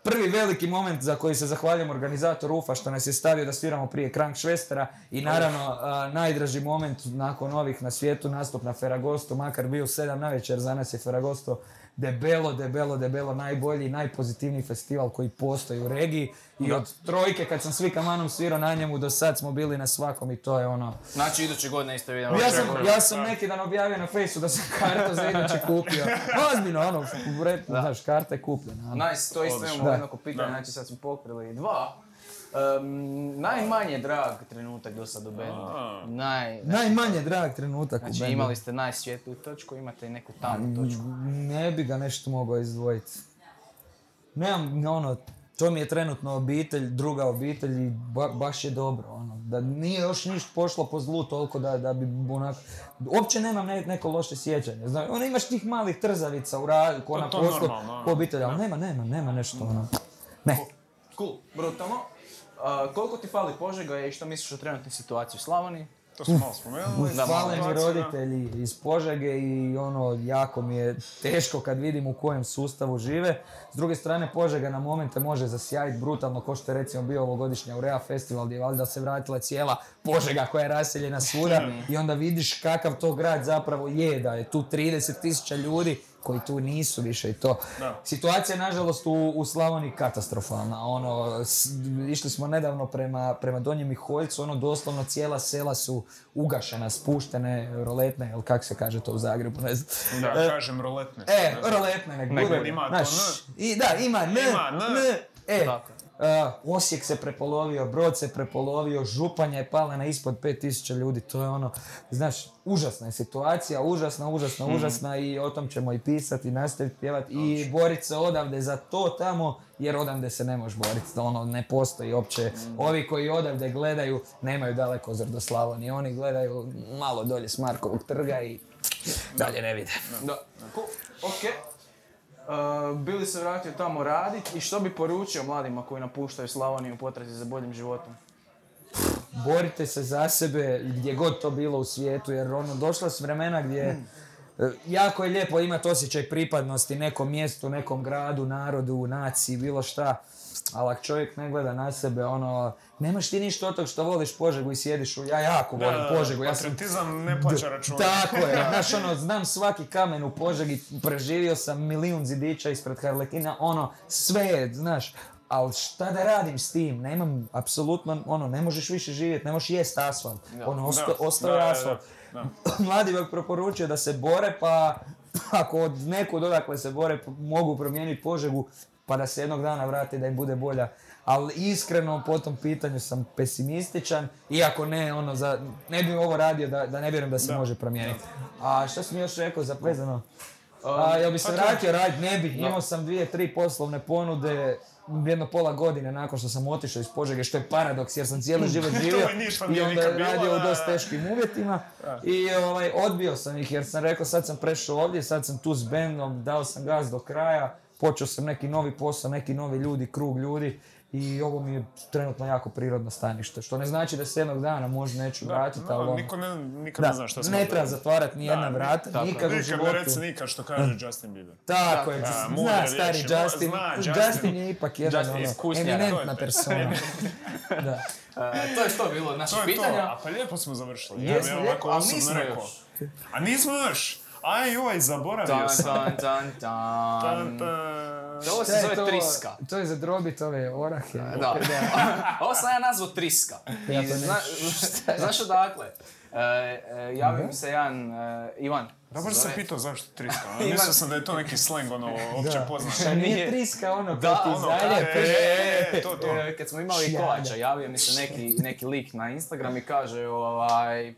Prvi veliki moment za koji se zahvaljujem organizatoru UFA što nas je stavio da sviramo prije Krank Švestera i naravno a, najdraži moment nakon ovih na svijetu nastup na Feragostu, makar bio u 7 navečer, za nas je Feragosto debelo, debelo, debelo najbolji i najpozitivniji festival koji postoji u regiji i od trojke kad sam svi kamanom svirao na njemu do sad smo bili na svakom i to je ono... Znači iduće godine isto vidimo. Ja sam, ja sam neki dan objavio na fejsu da sam kartu za iduće kupio. Ozbiljno, ono, repu, znaš, karta je kupljena. ono. Nice, to isto imamo jednako pitanje, znači sad smo pokrili dva. Um, najmanje drag trenutak do sad u bendu. A. Naj, Najmanje drag trenutak u znači bendu. imali ste najsvjetliju točku, imate i neku tamnu točku. Ne bi ga nešto mogao izdvojiti. Nemam, ono, to mi je trenutno obitelj, druga obitelj i ba- baš je dobro, ono. Da nije još ništa pošlo po zlu toliko da, da bi onak... Uopće nemam ne- neko loše sjećanje, znaš, ono imaš tih malih trzavica u radu, ko To- na poslu, ko obitelj, ali nema, nema, nema nešto, ono. Ne. Cool, brutalno. Uh, koliko ti fali Požega i što misliš o trenutnoj situaciji u Slavoniji? To smo malo spomenuli. Fale mi roditelji iz Požege i ono, jako mi je teško kad vidim u kojem sustavu žive. S druge strane, Požega na momente može zasjajiti brutalno, ko što je recimo bio ovogodišnja Urea festival gdje je valjda se vratila cijela Požega koja je raseljena svuda i onda vidiš kakav to grad zapravo je, da je tu 30.000 ljudi koji tu nisu više i to. Da. Situacija je nažalost u, u Slavoniji katastrofalna. Ono, s- išli smo nedavno prema, prema Donjem Miholjcu, ono doslovno cijela sela su ugašena, spuštene, roletne, ili kako se kaže to u Zagrebu, ne znam. Da, E, kažem roletne. E, Ne roletne nek Nek bude. ima to Znaš, N. I, da, ima N, Ima N. N, E. a, Osijek se prepolovio, Brod se prepolovio, Županja je pala na ispod 5000 ljudi, to je ono, znaš, užasna je situacija, užasna, užasna, Mhm. užasna i o tom ćemo i pisati, nastaviti pjevati i boriti se odavde za to tamo, jer odavde se ne možeš boriti, ono ne postoji uopće. Mhm. Ovi koji odavde gledaju, nemaju daleko zor do Slavonije, oni gledaju malo dolje s Markovog trga i dalje ne vide. Cool, ok. Uh, bili se vratio tamo radit i što bi poručio mladima koji napuštaju Slavoniju u potrazi za boljim životom? borite se za sebe gdje god to bilo u svijetu jer ono došla su vremena gdje e, jako je lijepo imati osjećaj pripadnosti nekom mjestu, nekom gradu, narodu, naciji, bilo šta. Ali ako čovjek ne gleda na sebe, ono, nemaš ti ništa od tog što voliš Požegu i sjediš u, ja jako volim da, da, Požegu, ja sam Patriotizam ne plaća računa. tako je, znaš ono, znam svaki kamen u Požegi, preživio sam milijun zidića ispred Harlekina, ono, sve je, znaš, ali šta da radim s tim, nemam, apsolutno, ono, ne možeš više živjeti, ne možeš jest asfalt, ono, osta, Da, ostao je asfalt. da. Mladi bih preporučio da se bore, pa ako od nekud odakle se bore mogu promijeniti Požegu, pa da se jednog dana vrati da im bude bolja. Ali iskreno po tom pitanju sam pesimističan, iako ne, ono, za, ne bi ovo radio da, da ne vjerujem da se može promijeniti. A što sam još rekao za vezano? A, jel bi se pa vratio raditi? Ne bi. Imao sam dvije, tri poslovne ponude jedno pola godine nakon što sam otišao iz Požege, što je paradoks jer sam cijeli život živio i onda bilo, radio u da, dosta da. teškim uvjetima i ovaj, odbio sam ih jer sam rekao sad sam prešao ovdje, sad sam tu s bendom, dao sam gas do kraja, počeo sam neki novi posao, neki novi ljudi, krug ljudi I ovo mi je trenutno jako prirodno stanište, što ne znači da se jednog dana možda neću vratiti, No, ali ono- niko ne, nikad Da, ne zna se ne treba zatvarati ni jedna vrata, tako nikad u Nikad životu. ne reci nikad što kaže Justin Bieber. Tako je, Da, zna stari riječi, Justin. zna Justin. Justin. je ipak jedan ono, eminentna To je- persona. da. To je što bilo od naših To je to, pitanja. a pa lijepo smo završili. Jesmo ja lijepo, ovako a osobno nismo još. A nismo još! Aj, joj, zaboravio Tan, sam. tan, tan, tan. Tan, tan. To se zove to? triska. To je za drobit ove orahe. Da. Ovo sam ja nazvao triska. Ja I to ne- zna, znaš odakle? E, e, javio mi se jedan e, Ivan. Dobro se sam pitao zašto triska. Mislio sam da je to neki slang, ono, opće Da. poznat. Šta nije triska ono Da, kad ti ono, zaljepiš? E, to, to. E, kad smo imali. Kovača, javio mi se neki, neki lik na Instagram i kaže ovaj,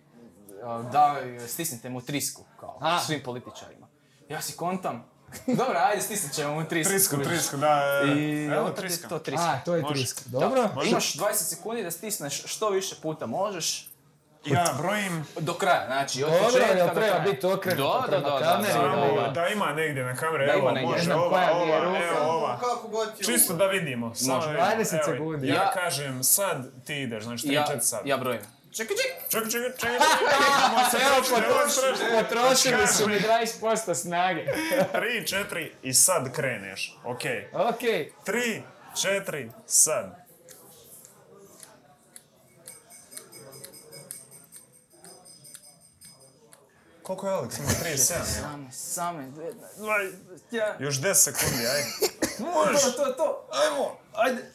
da stisnite mu trisku, A. svim političarima. Ja si kontam, dobro, ajde stisnit ćemo mu trisku. Trisku, trisku, da. I Evo, triska. to triska. A, to je Može. triska. Dobro. Da. Imaš 20 sekundi da stisneš što više puta možeš, Ja brojim, do kraja, znači od Dobro, početka jel do treba kraja. biti okrenuto Da, prema da, da, kameri? da, da. da ima negdje na kamere, Da ima evo, negdje. može, znam ova, ova, ruka. evo, ova. Kako god ti Čisto da vidimo. Može. da vidimo. 20 Evo, sekundi. Ja Ja- kažem sad, ti ideš, znači 3, Ja, 4 sad. ja brojim. Čekaj, čekaj. Čekaj, čekaj, čekaj, čekaj. Potrošili su mi 20% snage. 3, 4 i sad kreneš. Okej. Okej. 3, 4, sad. Koliko je Alex? Ima 37, ja? Same, same. Još 10 sekundi, aj. To, to, to. Ajmo, ajde.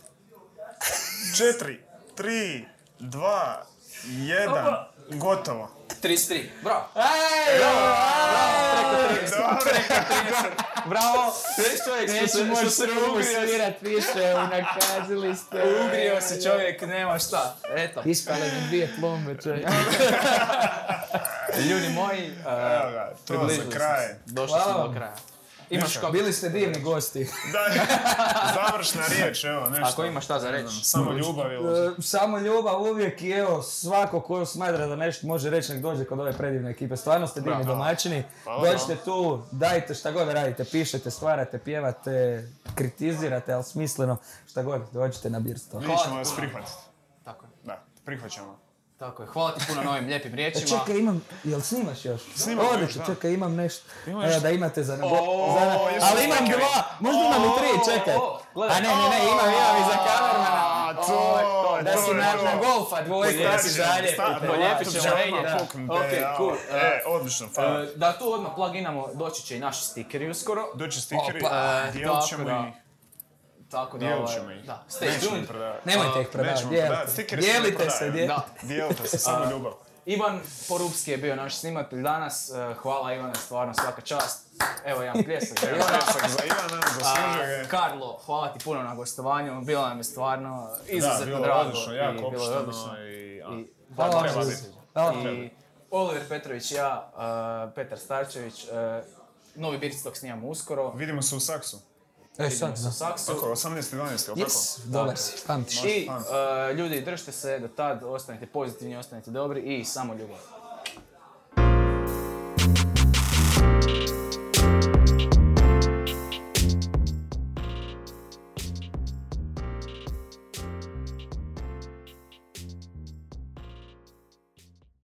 4, 3, 2, 1, gotovo. 33. Bravo. Ej, Dobro. Bravo. Viš čovjek što Neću se, što se ugrio, više, unakazili ste. ugrio se čovjek, nema šta. Eto. Ispale mi dvije plombe, čovjek. Ljudi moji, Evo ga, to za kraj. Došli smo do kraja. Imaš kako? Bili ste divni gosti. Da, završna riječ, evo, nešto. Ako imaš šta za reći. Samo ljubav ili... E, Samo ljubav uvijek i evo, svako ko smatra da nešto može reći nek dođe kod ove predivne ekipe. Stvarno ste divni domaćini. Dođite tu, dajte šta god radite, pišete, stvarate, pjevate, kritizirate, ali smisleno, šta god, dođite na birstvo. Mi ćemo vas prihvatiti. Tako je. Da, prihvaćamo. Tako je. Hvala ti puno na ovim lijepim E, riječima. čekaj, imam, jel snimaš još? Snimam još, Odlično, da. čekaj, imam nešto. Imaš- Evo da imate za nebo... Za- ali imam dva, možda imam i tri, čekaj. A ne, ne, ne, imam, imam i za kamermana. To, Da to si je na, na golfa dvojka, da si zalje. Polijepit ćemo. Ok, cool. E, odlično, hvala. E, Da tu odmah pluginamo, doći će i naši stikeri uskoro. Doći stikeri, dijelit ćemo da. ih. Tako da, Dijelit ovaj, ćemo ih. da, stay Nećemo tuned. ih prodavati. Nemojte ih prodavati, Nećemo dijelite. Dijelite se, dijelite. Da. Dijelite se, samo ljubav. Ivan Porupski je bio naš snimatelj danas. E, Hvala Ivane, stvarno svaka čast. Evo jedan pljesak za Ivana. pljesak za Ivana, zaslužio ga. Karlo, hvala ti puno na gostovanju. Bilo nam je stvarno Da, izuzetno drago. odlično, i jako bilo je opušteno odlično. i... a, I, Hvala da, vam. Hvala. I Oliver Petrović i ja, uh, Petar Starčević, uh, novi Birdstok snimamo uskoro. Vidimo se u Saksu. E, sad, Vidimo se da. u Saksu. Kako, 18.12. ili Yes, dobar si, pamtiš. I uh, ljudi, držite se do tad, ostanite pozitivni, ostanite dobri i samo ljubav.